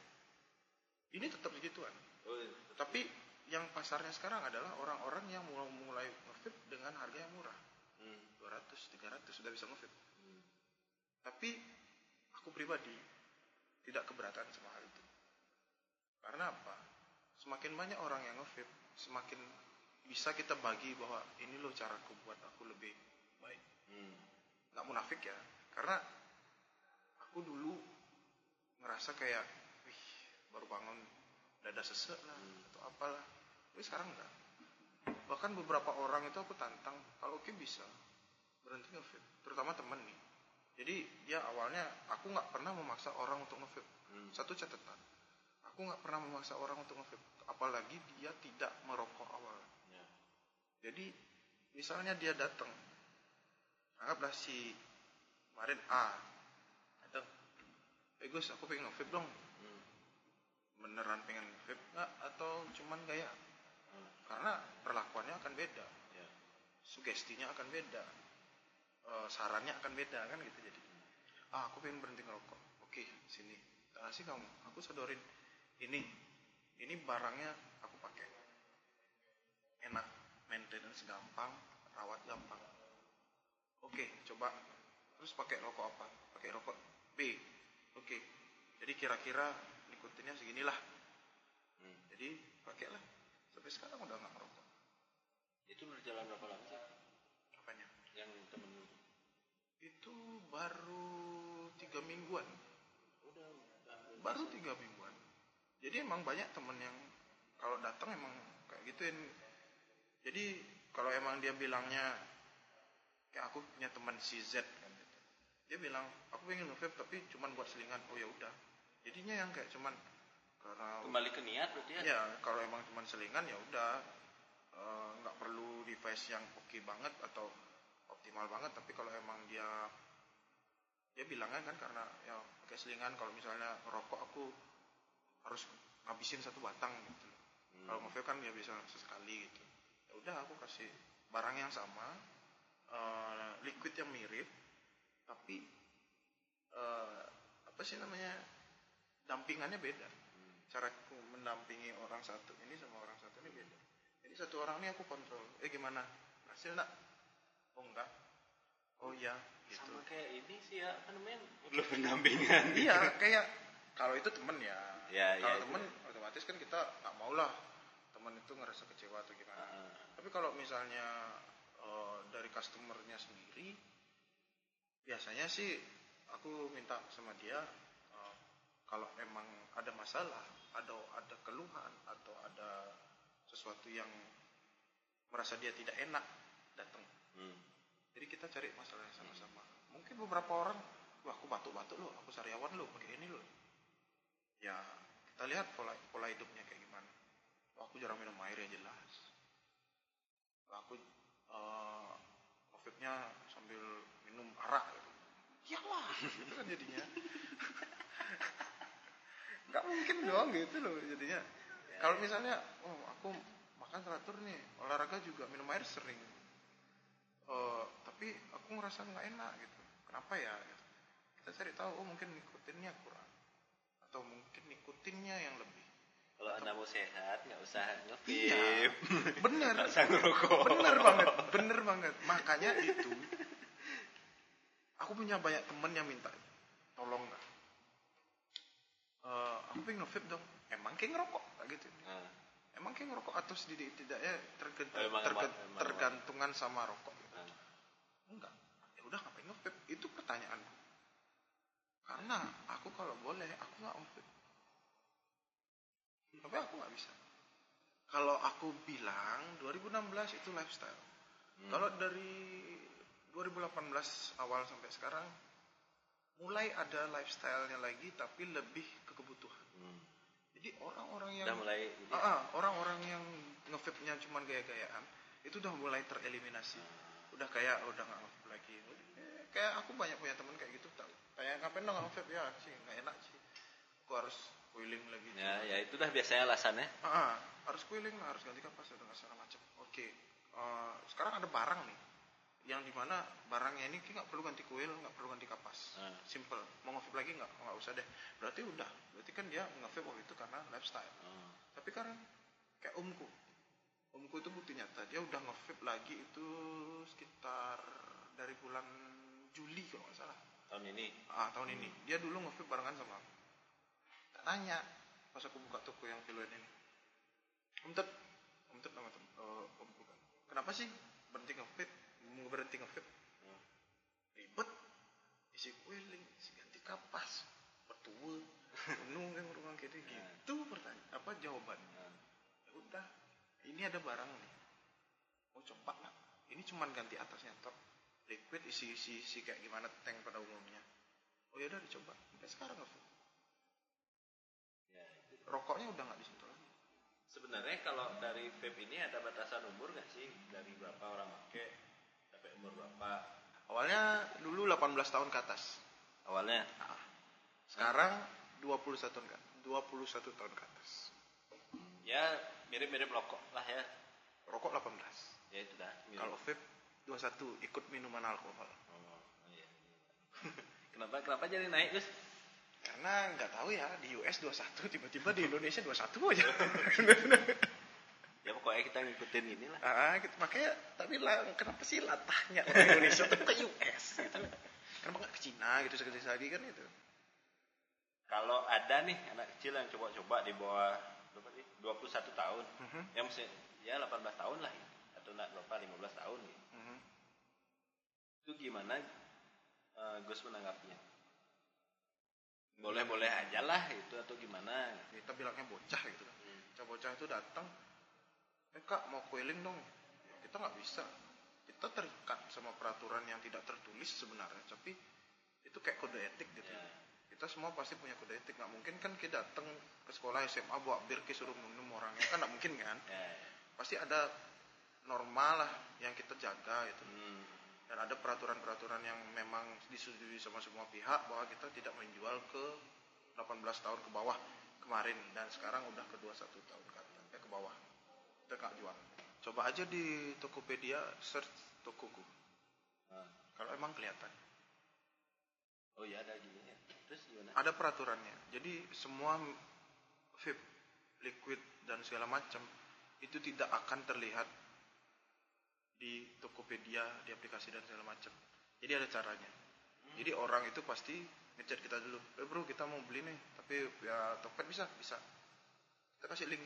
Speaker 2: ini tetap segituan.
Speaker 1: Oh, iya.
Speaker 2: Tapi yang pasarnya sekarang adalah orang-orang yang mau mulai nge-vape dengan harga yang murah.
Speaker 1: Hmm.
Speaker 2: 200, 300 sudah bisa nge-vape.
Speaker 1: Hmm.
Speaker 2: Tapi aku pribadi tidak keberatan sama hal itu. Karena apa? Semakin banyak orang yang nge-vape, semakin bisa kita bagi bahwa ini loh caraku buat aku lebih baik.
Speaker 1: Hmm.
Speaker 2: Nggak munafik ya. Karena aku dulu ngerasa kayak, wih baru bangun dada sesek lah atau apalah. Tapi sekarang enggak. Bahkan beberapa orang itu aku tantang, kalau oke bisa berhenti nge-vape. Terutama temen nih. Jadi dia awalnya aku nggak pernah memaksa orang untuk nge-vape.
Speaker 1: Hmm.
Speaker 2: Satu catatan, aku nggak pernah memaksa orang untuk nge-vape. Apalagi dia tidak merokok awal.
Speaker 1: Ya.
Speaker 2: Jadi misalnya dia datang, anggaplah si kemarin A datang, eh Gus aku pengen nge-vape dong.
Speaker 1: Hmm.
Speaker 2: Beneran pengen nge-vape nggak atau cuman gaya?
Speaker 1: Hmm.
Speaker 2: Karena perlakuannya akan beda,
Speaker 1: Ya.
Speaker 2: sugestinya akan beda, eh, sarannya akan beda kan gitu jadi. Ah aku pengen berhenti ngerokok. Oke sini, kasih kamu. Aku sodorin ini, ini barangnya aku pakai. Enak, maintenance gampang, rawat gampang oke coba terus pakai rokok apa pakai rokok B oke jadi kira-kira nikotinnya seginilah
Speaker 1: Hmm.
Speaker 2: jadi pakailah sampai sekarang udah nggak ngerokok
Speaker 1: Itu berjalan berapa lama sih?
Speaker 2: apanya
Speaker 1: Yang temen lu?
Speaker 2: Itu baru tiga mingguan.
Speaker 1: Udah, udah
Speaker 2: baru tiga mingguan. Jadi emang banyak temen yang kalau datang emang kayak gituin. Jadi kalau emang dia bilangnya kayak aku punya teman si Z kan gitu. dia bilang aku pengen nge tapi cuman buat selingan. Oh ya udah. Jadinya yang kayak cuman karena
Speaker 1: Kembali ke niat berarti ya?
Speaker 2: ya kalau emang cuman selingan ya udah. Eh, nggak perlu device yang oke banget atau optimal banget tapi kalau emang dia dia bilangnya kan karena ya pakai selingan kalau misalnya rokok aku harus habisin satu batang gitu.
Speaker 1: Hmm.
Speaker 2: kalau nge kan ya bisa sesekali gitu. Ya udah aku kasih barang yang sama eh, liquid yang mirip tapi eh, apa sih namanya dampingannya beda.
Speaker 1: Hmm.
Speaker 2: cara aku mendampingi orang satu ini sama orang satu ini beda. Jadi satu orang ini aku kontrol. Eh gimana? Hasil enggak oh enggak oh iya gitu
Speaker 1: Sama kayak ini sih ya, apa namanya? Perlu pendampingan.
Speaker 2: iya kayak kalau itu temen ya
Speaker 1: Ya, ya,
Speaker 2: kalau
Speaker 1: itu.
Speaker 2: temen otomatis kan kita nggak mau lah temen itu ngerasa kecewa atau gimana
Speaker 1: Ah,
Speaker 2: tapi kalau misalnya eh, dari customernya sendiri biasanya sih aku minta sama dia eh, kalau emang ada masalah ada ada keluhan atau ada sesuatu yang merasa dia tidak enak datang
Speaker 1: hmm.
Speaker 2: Jadi kita cari masalahnya sama-sama. Mungkin beberapa orang wah aku batuk-batuk loh aku sariawan loh pakai ini loh. Ya kita lihat pola pola hidupnya kayak gimana. Wah aku jarang minum air ya jelas. Wah aku uh, covidnya sambil minum arak gitu. Iyalah gitu kan jadinya. Nggak mungkin dong gitu loh jadinya. Kalau misalnya oh aku makan teratur nih olahraga juga minum air sering Eh, tapi aku ngerasa nggak enak gitu. Kenapa ya? Gitu. kita cari tahu oh mungkin nikotinnya kurang. Atau mungkin nikotinnya yang lebih.
Speaker 1: Kalau anda mau sehat, nggak usah
Speaker 2: iya
Speaker 1: ngevip.
Speaker 2: bener bener banget bener banget. Makanya itu aku punya banyak temen yang minta tolong nggak? Eh, aku pengen ngevip dong. Emang kayak ngerokok? Kayak gitu.
Speaker 1: Nah,
Speaker 2: emang kayak ngerokok atau sedikit tidaknya tergant-
Speaker 1: Oh, emang-
Speaker 2: tergant-
Speaker 1: emang- emang-
Speaker 2: tergantungan sama rokok gitu.
Speaker 1: nah.
Speaker 2: enggak ya udah ngapain ngevape itu pertanyaanku karena aku kalau boleh aku nggak ngevape tapi aku nggak bisa kalau aku bilang 2016 itu lifestyle
Speaker 1: Hmm.
Speaker 2: kalau dari 2018 awal sampai sekarang mulai ada lifestyle-nya lagi tapi lebih. Jadi orang-orang yang
Speaker 1: Udah mulai
Speaker 2: ah, orang-orang yang ngevape-nya cuma gaya-gayaan itu udah mulai tereliminasi. Udah kayak udah nggak ngevape lagi. Eh, kayak aku banyak punya temen kayak gitu tau. Kayak ngapain dong nggak ngevape ya sih nggak enak sih. Aku harus keliling lagi.
Speaker 1: Ya, ya itu dah biasanya alasannya.
Speaker 2: Ah, ah, harus keliling harus ganti kapas udah nggak segala macam. Oke eh, sekarang ada barang nih yang di mana barangnya ini nggak perlu ganti kuil nggak perlu ganti kapas.
Speaker 1: Hmm.
Speaker 2: simple. Mau ngevape lagi nggak? Nggak usah deh. Berarti udah. Berarti kan dia ngevape waktu itu karena lifestyle.
Speaker 1: Oh.
Speaker 2: tapi kan kayak omku. Omku itu bukti nyata. Dia udah nge lagi itu sekitar dari bulan Juli kalau nggak salah.
Speaker 1: Tahun ini.
Speaker 2: ah tahun ini. Dia dulu nge barengan sama aku. Tak tanya pas aku buka toko yang kiloan ini. Om Tet. Om Tet nama tem eh, omku kan. Kenapa sih berhenti nge mau berhenti nge
Speaker 1: Hmm.
Speaker 2: ribet. Isi kue isi ganti kapas petua penuh kan ruang kayak gitu pertanyaan apa jawabannya? Ya udah ini ada barang nih. Mau coba nggak? Ini cuman ganti atasnya top liquid isi isi isi kayak gimana tank pada umumnya. Oh ya udah dicoba. Sampai sekarang nggak
Speaker 1: ya.
Speaker 2: rokoknya udah nggak disentuh lagi.
Speaker 1: Sebenarnya kalau dari vape ini ada batasan umur nggak sih? Dari berapa orang pakai umur berapa?
Speaker 2: awalnya dulu 18 tahun ke atas
Speaker 1: Awalnya.
Speaker 2: Nah, sekarang 21 tahun ke 21 tahun ke atas
Speaker 1: Ya mirip-mirip rokok lah ya.
Speaker 2: rokok 18
Speaker 1: Ya itu dah. mirip.
Speaker 2: kalau vape 21 ikut minuman alkohol
Speaker 1: Oh, iya. Kenapa kenapa jadi naik Gus?
Speaker 2: karena nggak tahu ya di US 21 tiba-tiba di Indonesia 21 aja
Speaker 1: Ya pokoknya kita ngikutin inilah
Speaker 2: Ah, gitu. makanya tapi lah kenapa sih latahnya orang Indonesia tuh ke US gitu. Kenapa nggak ke Cina gitu sekali lagi kan itu.
Speaker 1: kalau ada nih anak kecil yang coba-coba di bawah berapa sih 21 tahun
Speaker 2: Mhm.
Speaker 1: ya mesti ya 18 tahun lah ya. atau enggak lupa 15 tahun gitu.
Speaker 2: Mhm.
Speaker 1: itu gimana eh, Gus menanggapinya boleh-boleh aja lah itu atau gimana
Speaker 2: Kita bilangnya bocah gitu kan.
Speaker 1: Hmm.
Speaker 2: Bocah-bocah itu datang, eh kak mau keliling dong. Ya, kita nggak bisa. Kita terikat sama peraturan yang tidak tertulis sebenarnya, tapi itu kayak kode etik gitu.
Speaker 1: Ya.
Speaker 2: Kita semua pasti punya kode etik. Nggak mungkin kan kita datang ke sekolah SMA bawa bir ke suruh minum orangnya kan nggak mungkin kan.
Speaker 1: ya.
Speaker 2: Pasti ada normal lah yang kita jaga itu.
Speaker 1: Hmm.
Speaker 2: dan ada peraturan-peraturan yang memang disetujui sama semua pihak bahwa kita tidak menjual ke 18 tahun ke bawah kemarin dan sekarang udah ke 21 tahun ke atas eh, ke bawah nggak jual coba aja di Tokopedia search Tokoku.
Speaker 1: Ah.
Speaker 2: kalau emang kelihatan.
Speaker 1: Oh iya ada gini ya. terus gimana?
Speaker 2: Ada peraturannya. Jadi semua vape liquid dan segala macam itu tidak akan terlihat di Tokopedia di aplikasi dan segala macam. Jadi ada caranya. Jadi orang itu pasti ngechat kita dulu. Eh bro kita mau beli nih tapi ya Tokped bisa? Bisa. Kita kasih link.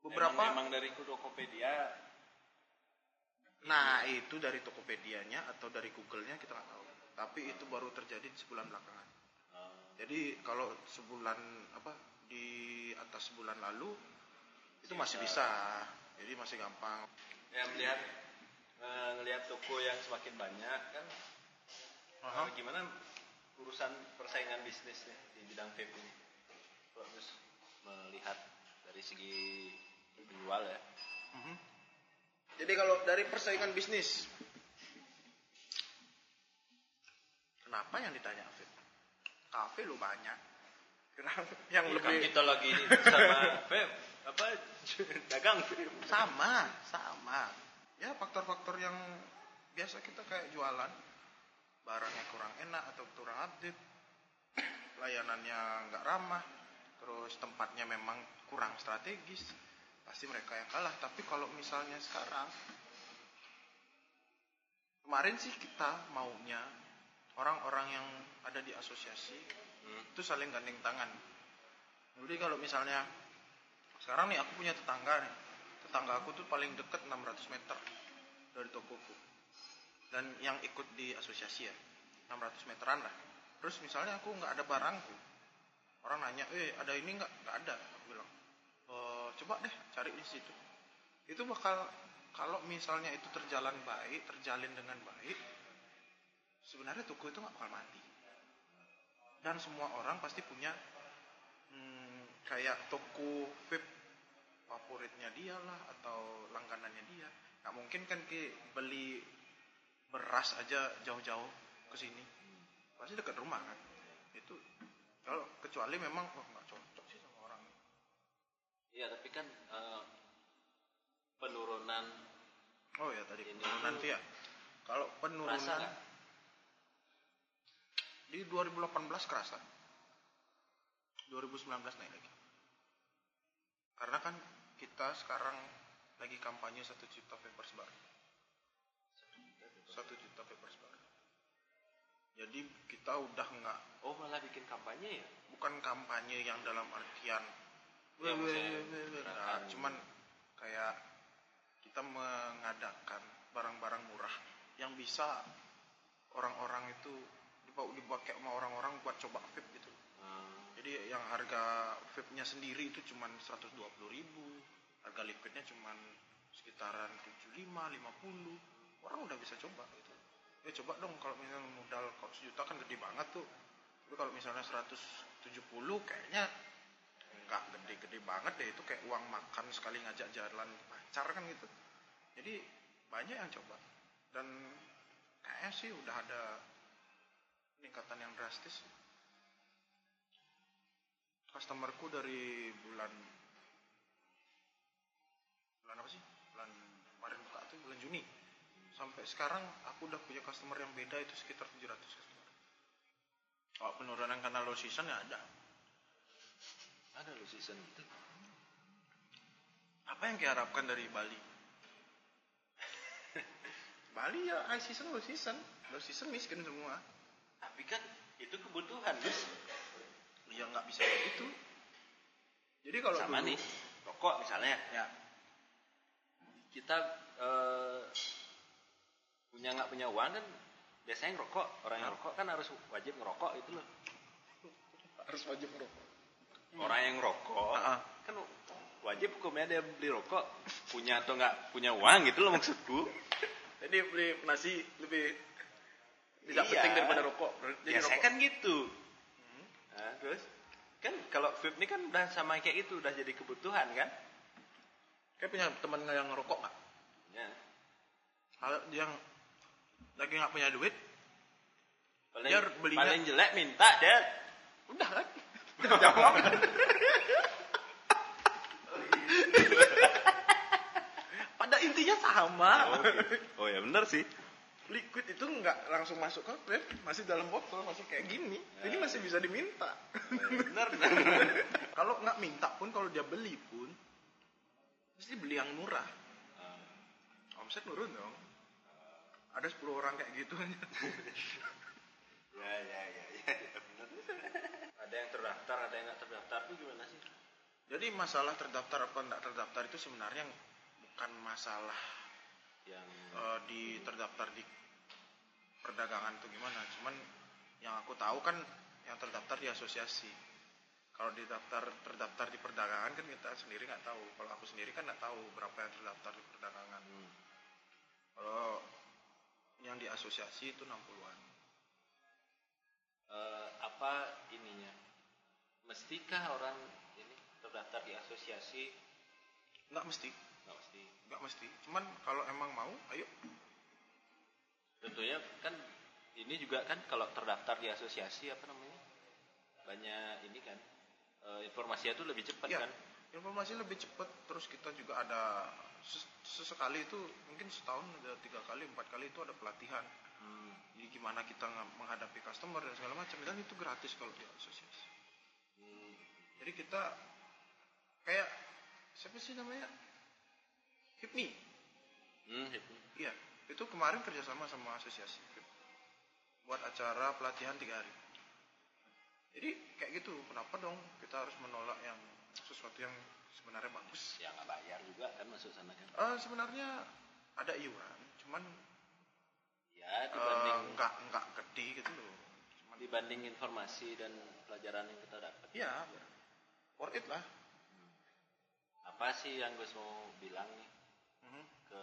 Speaker 2: Beberapa
Speaker 1: emang, emang dari Tokopedia
Speaker 2: nah itu dari Tokopedia-nya atau dari Google-nya kita nggak tahu. Tapi itu baru terjadi sebulan belakangan.
Speaker 1: Ah,
Speaker 2: Jadi kalau sebulan apa di atas sebulan lalu itu masih
Speaker 1: Bisa.
Speaker 2: Jadi masih gampang.
Speaker 1: ya melihat eh, ngelihat toko yang semakin banyak kan eh, gimana urusan persaingan bisnisnya di bidang vape ini? Kalau Gus melihat dari segi penjual ya
Speaker 2: Mhm. Jadi kalau dari persaingan bisnis, kenapa yang ditanya Afif? Kafe lu banyak. Kenapa yang
Speaker 1: kan
Speaker 2: lebih
Speaker 1: kita lagi ini sama vape apa dagang
Speaker 2: sama, sama. Ya faktor-faktor yang biasa kita kayak jualan, barangnya kurang enak atau kurang update, layanannya nggak ramah, terus tempatnya memang kurang strategis, pasti mereka yang kalah. Tapi kalau misalnya sekarang, kemarin sih kita maunya orang-orang yang ada di asosiasi
Speaker 1: Hmm.
Speaker 2: itu saling gandeng tangan. Jadi kalau misalnya sekarang nih aku punya tetangga nih, tetangga aku tuh paling deket 600 meter dari tokoku. Dan yang ikut di asosiasi ya, 600 meteran lah. Terus misalnya aku nggak ada barangku, orang nanya, eh ada ini nggak? Nggak ada. Aku bilang, "Eh, coba deh cari di situ. Itu bakal kalau misalnya itu terjalan baik, terjalin dengan baik, sebenarnya toko itu nggak bakal mati. Dan semua orang pasti punya hmm, kayak toko vape favoritnya dia lah atau langganannya dia. Nggak mungkin kan ki beli beras aja jauh-jauh ke sini. Pasti dekat rumah kan. Itu kalau kecuali memang oh nggak cocok sih sama orang
Speaker 1: iya tapi kan eh, penurunan
Speaker 2: oh ya tadi
Speaker 1: Ini
Speaker 2: penurunan tuh ya. Kalau penurunan
Speaker 1: nggak?
Speaker 2: di 2018 kerasa. 2019 naik lagi. Karena kan kita sekarang lagi kampanye satu juta papers baru. Satu juta papers baru. Jadi kita udah nggak
Speaker 1: oh malah bikin kampanye ya?
Speaker 2: Bukan kampanye yang dalam artian
Speaker 1: Ya,
Speaker 2: "Weh,
Speaker 1: maksudnya
Speaker 2: weh, weh, weh." Nggak,
Speaker 1: gerakan.
Speaker 2: cuman kayak kita mengadakan barang-barang murah yang bisa orang-orang itu dibawa dipakai sama orang-orang buat coba vape gitu
Speaker 1: Hmm.
Speaker 2: jadi yang harga vape-nya sendiri itu cuman 120 ribu harga liquidnya cuman sekitaran 75 50 orang udah bisa coba gitu ya coba dong kalau misalnya modal kalau sejuta kan gede banget tuh tapi kalau misalnya 170 kayaknya nggak gede-gede banget deh itu kayak uang makan sekali ngajak jalan pacar kan gitu. Jadi banyak yang coba. Dan kayaknya sih udah ada peningkatan yang drastis. Customerku dari bulan bulan apa sih? Bulan kemarin buka tuh bulan Juni. Sampai sekarang aku udah punya customer yang beda itu sekitar 700 customer. Kalau penurunan karena low season ya ada
Speaker 1: ada loh season gitu
Speaker 2: apa yang diharapkan dari Bali Bali ya high season low season low season miskin semua
Speaker 1: Tapi kan itu kebutuhan, Gus.
Speaker 2: ya nggak bisa kayak gitu jadi kalau
Speaker 1: Sama
Speaker 2: dulu-
Speaker 1: nih, rokok misalnya.
Speaker 2: ya
Speaker 1: Kita eh, punya nggak punya uang kan biasanya ngerokok. Orang yang rokok kan harus wajib ngerokok itu loh.
Speaker 2: harus wajib merokok
Speaker 1: Orang yang ngerokok
Speaker 2: Ah, ah.
Speaker 1: kan wajib hukumnya dia beli rokok. Punya atau nggak punya uang gitu loh maksudku.
Speaker 2: jadi beli nasi lebih tidak
Speaker 1: Iya.
Speaker 2: penting daripada rokok jadi
Speaker 1: ya saya
Speaker 2: rokok.
Speaker 1: kan gitu. Nah, terus kan kalau vape ini kan udah sama kayak gitu, udah jadi kebutuhan kan?
Speaker 2: kayak punya teman yang ngerokok nggak
Speaker 1: Ya.
Speaker 2: Kalau yang lagi nggak punya duit
Speaker 1: Paling,
Speaker 2: Dia belinya-
Speaker 1: paling jelek minta dia.
Speaker 2: udah kan jawab. Pada intinya sama.
Speaker 1: Oh, gitu. oh ya benar sih.
Speaker 2: liquid itu nggak langsung masuk ke vape masih dalam botol masih kayak gini. Jadi masih bisa diminta.
Speaker 1: Benar benar.
Speaker 2: kalau nggak minta pun kalau dia beli pun mesti beli yang murah. Omset nurun dong. Ada 10 orang kayak gitu.
Speaker 1: Ya ya ya ya, ya benar. Ada yang terdaftar, ada yang nggak terdaftar. Tuh gimana sih?
Speaker 2: jadi masalah terdaftar apa nggak terdaftar itu sebenarnya bukan masalah
Speaker 1: Yang
Speaker 2: eh, di terdaftar di perdagangan itu gimana. Cuman yang aku tahu kan yang terdaftar di asosiasi. Kalau di daftar terdaftar di perdagangan kan kita sendiri nggak tahu. Kalau aku sendiri kan nggak tahu berapa yang terdaftar di perdagangan.
Speaker 1: Hmm.
Speaker 2: kalau yang di asosiasi itu 60-an
Speaker 1: Eh, apa ininya? Mestikah orang ini terdaftar di asosiasi?
Speaker 2: nggak mesti
Speaker 1: Nggak mesti.
Speaker 2: nggak mesti cuman kalau emang mau ayo
Speaker 1: Tentunya kan ini juga kan kalau terdaftar di asosiasi apa namanya banyak ini kan eh, informasinya tuh lebih cepat
Speaker 2: ya
Speaker 1: kan?
Speaker 2: informasi lebih cepat terus kita juga ada ses- sesekali itu mungkin setahun ada tiga kali empat kali itu ada pelatihan gimana kita menghadapi customer dan segala macam dan itu gratis kalau di asosiasi
Speaker 1: Hmm.
Speaker 2: jadi kita kayak siapa sih namanya Hipmi
Speaker 1: Hmm, itu.
Speaker 2: iya itu kemarin kerjasama sama asosiasi buat acara pelatihan tiga hari jadi kayak gitu kenapa dong kita harus menolak yang sesuatu yang sebenarnya bagus
Speaker 1: Ya nggak bayar juga kan masuk sana kan?
Speaker 2: Eh, sebenarnya ada iuran cuman
Speaker 1: Ya
Speaker 2: eh,
Speaker 1: dibanding
Speaker 2: nggak nggak gede gitu loh. Cuman
Speaker 1: dibanding informasi dan pelajaran yang kita dapat.
Speaker 2: ya worth it lah.
Speaker 1: Apa sih yang Gus mau bilang nih?
Speaker 2: Mhm.
Speaker 1: ke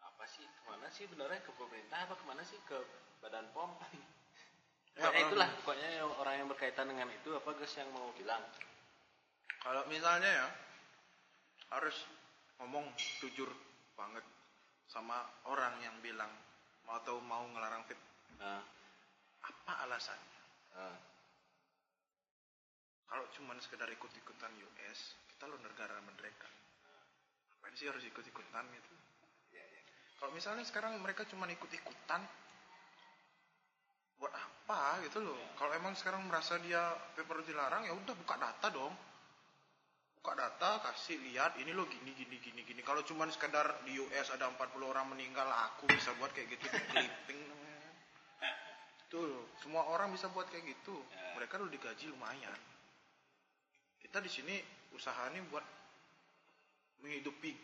Speaker 1: apa sih? Ke mana sih benernya ke pemerintah apa ke mana sih? Ke badan pom?
Speaker 2: Ya,
Speaker 1: Pokoknya
Speaker 2: orang-
Speaker 1: itulah pokoknya yang orang yang berkaitan dengan itu apa Gus yang mau bilang?
Speaker 2: Kalau misalnya ya harus ngomong jujur banget sama orang yang bilang mau atau mau ngelarang vape
Speaker 1: Nah,
Speaker 2: apa alasannya?
Speaker 1: nah,
Speaker 2: Kalau cuma sekedar ikut-ikutan US, kita lo negara mereka. Apa sih harus ikut-ikutan gitu?
Speaker 1: ya, ya.
Speaker 2: Kalau misalnya sekarang mereka cuma ikut-ikutan, buat apa gitu loh? Kalau emang sekarang merasa dia harus dilarang, ya udah buka data dong. Buka data, kasih lihat ini lo gini gini gini gini. Kalau cuma sekedar di US ada 40 orang meninggal, aku bisa buat kayak gitu clipping. Loh, semua orang bisa buat kayak gitu. Mereka udah digaji lumayan. Kita di sini usaha ini buat menghidupi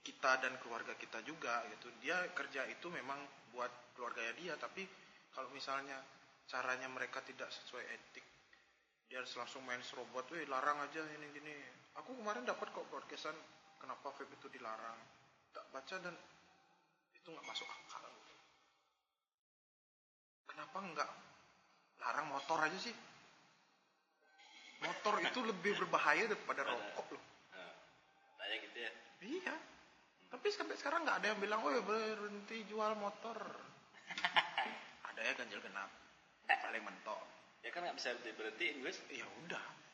Speaker 2: kita dan keluarga kita juga gitu. Dia kerja itu memang buat keluarganya dia, tapi kalau misalnya caranya mereka tidak sesuai etik, dia harus langsung main serobot, weh larang aja ini gini. Aku kemarin dapat kok broadcastan kenapa vape itu dilarang. Tak baca dan itu nggak masuk akal. Kenapa nggak larang motor aja sih? Motor itu lebih berbahaya daripada rokok loh.
Speaker 1: nah. Tanya gitu ya.
Speaker 2: Iya. Tapi sampai sekarang nggak ada yang bilang, oh berhenti jual motor. ada ya ganjil genap. Paling mentok.
Speaker 1: Ya kan nggak bisa diberhentiin Gus.
Speaker 2: Ya udah.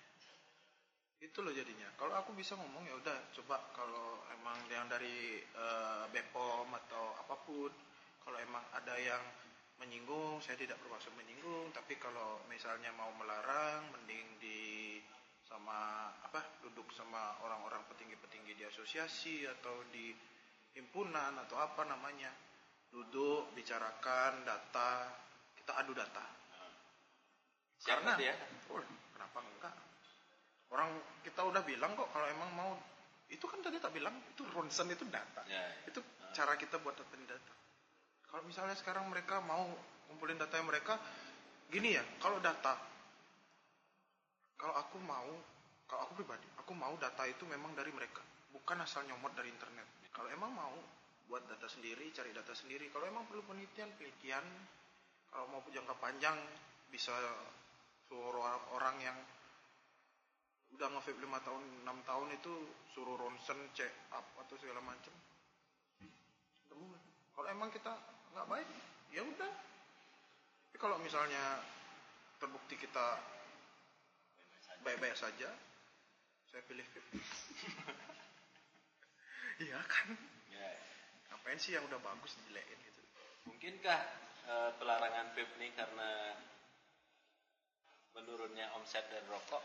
Speaker 2: Itu loh jadinya. Kalau aku bisa ngomong ya udah, coba kalau emang yang dari eh, Bepom atau apa pun, kalau emang ada yang menyinggung, saya tidak bermaksud menyinggung, tapi kalau misalnya mau melarang, mending sama apa duduk sama orang-orang petinggi-petinggi di asosiasi atau di himpunan atau apa namanya duduk bicarakan data kita adu data
Speaker 1: Siap
Speaker 2: karena
Speaker 1: ya?
Speaker 2: oh, kenapa enggak orang kita udah bilang kok kalau emang mau itu kan tadi tak bilang itu ronsen itu data.
Speaker 1: Ya, ya.
Speaker 2: itu cara kita buat data data. Kalau misalnya sekarang mereka mau kumpulin data mereka gini ya kalau data kalau aku mau kalau aku pribadi aku mau data itu memang dari mereka bukan asal nyomot dari internet. Kalau emang mau buat data sendiri cari data sendiri kalau emang perlu penelitian penelitian kalau mau jangka panjang bisa suruh orang yang udah nge-vape 5 tahun 6 tahun itu suruh ronsen check up atau segala macam Temu. kalau emang kita nggak baik ya udah tapi kalau misalnya terbukti kita baik-baik saja saya pilih iya kan
Speaker 1: Ya.
Speaker 2: ngapain sih yang udah bagus dijelekin gitu
Speaker 1: Mungkinkah eh, pelarangan vape ini karena menurunnya omset dan rokok?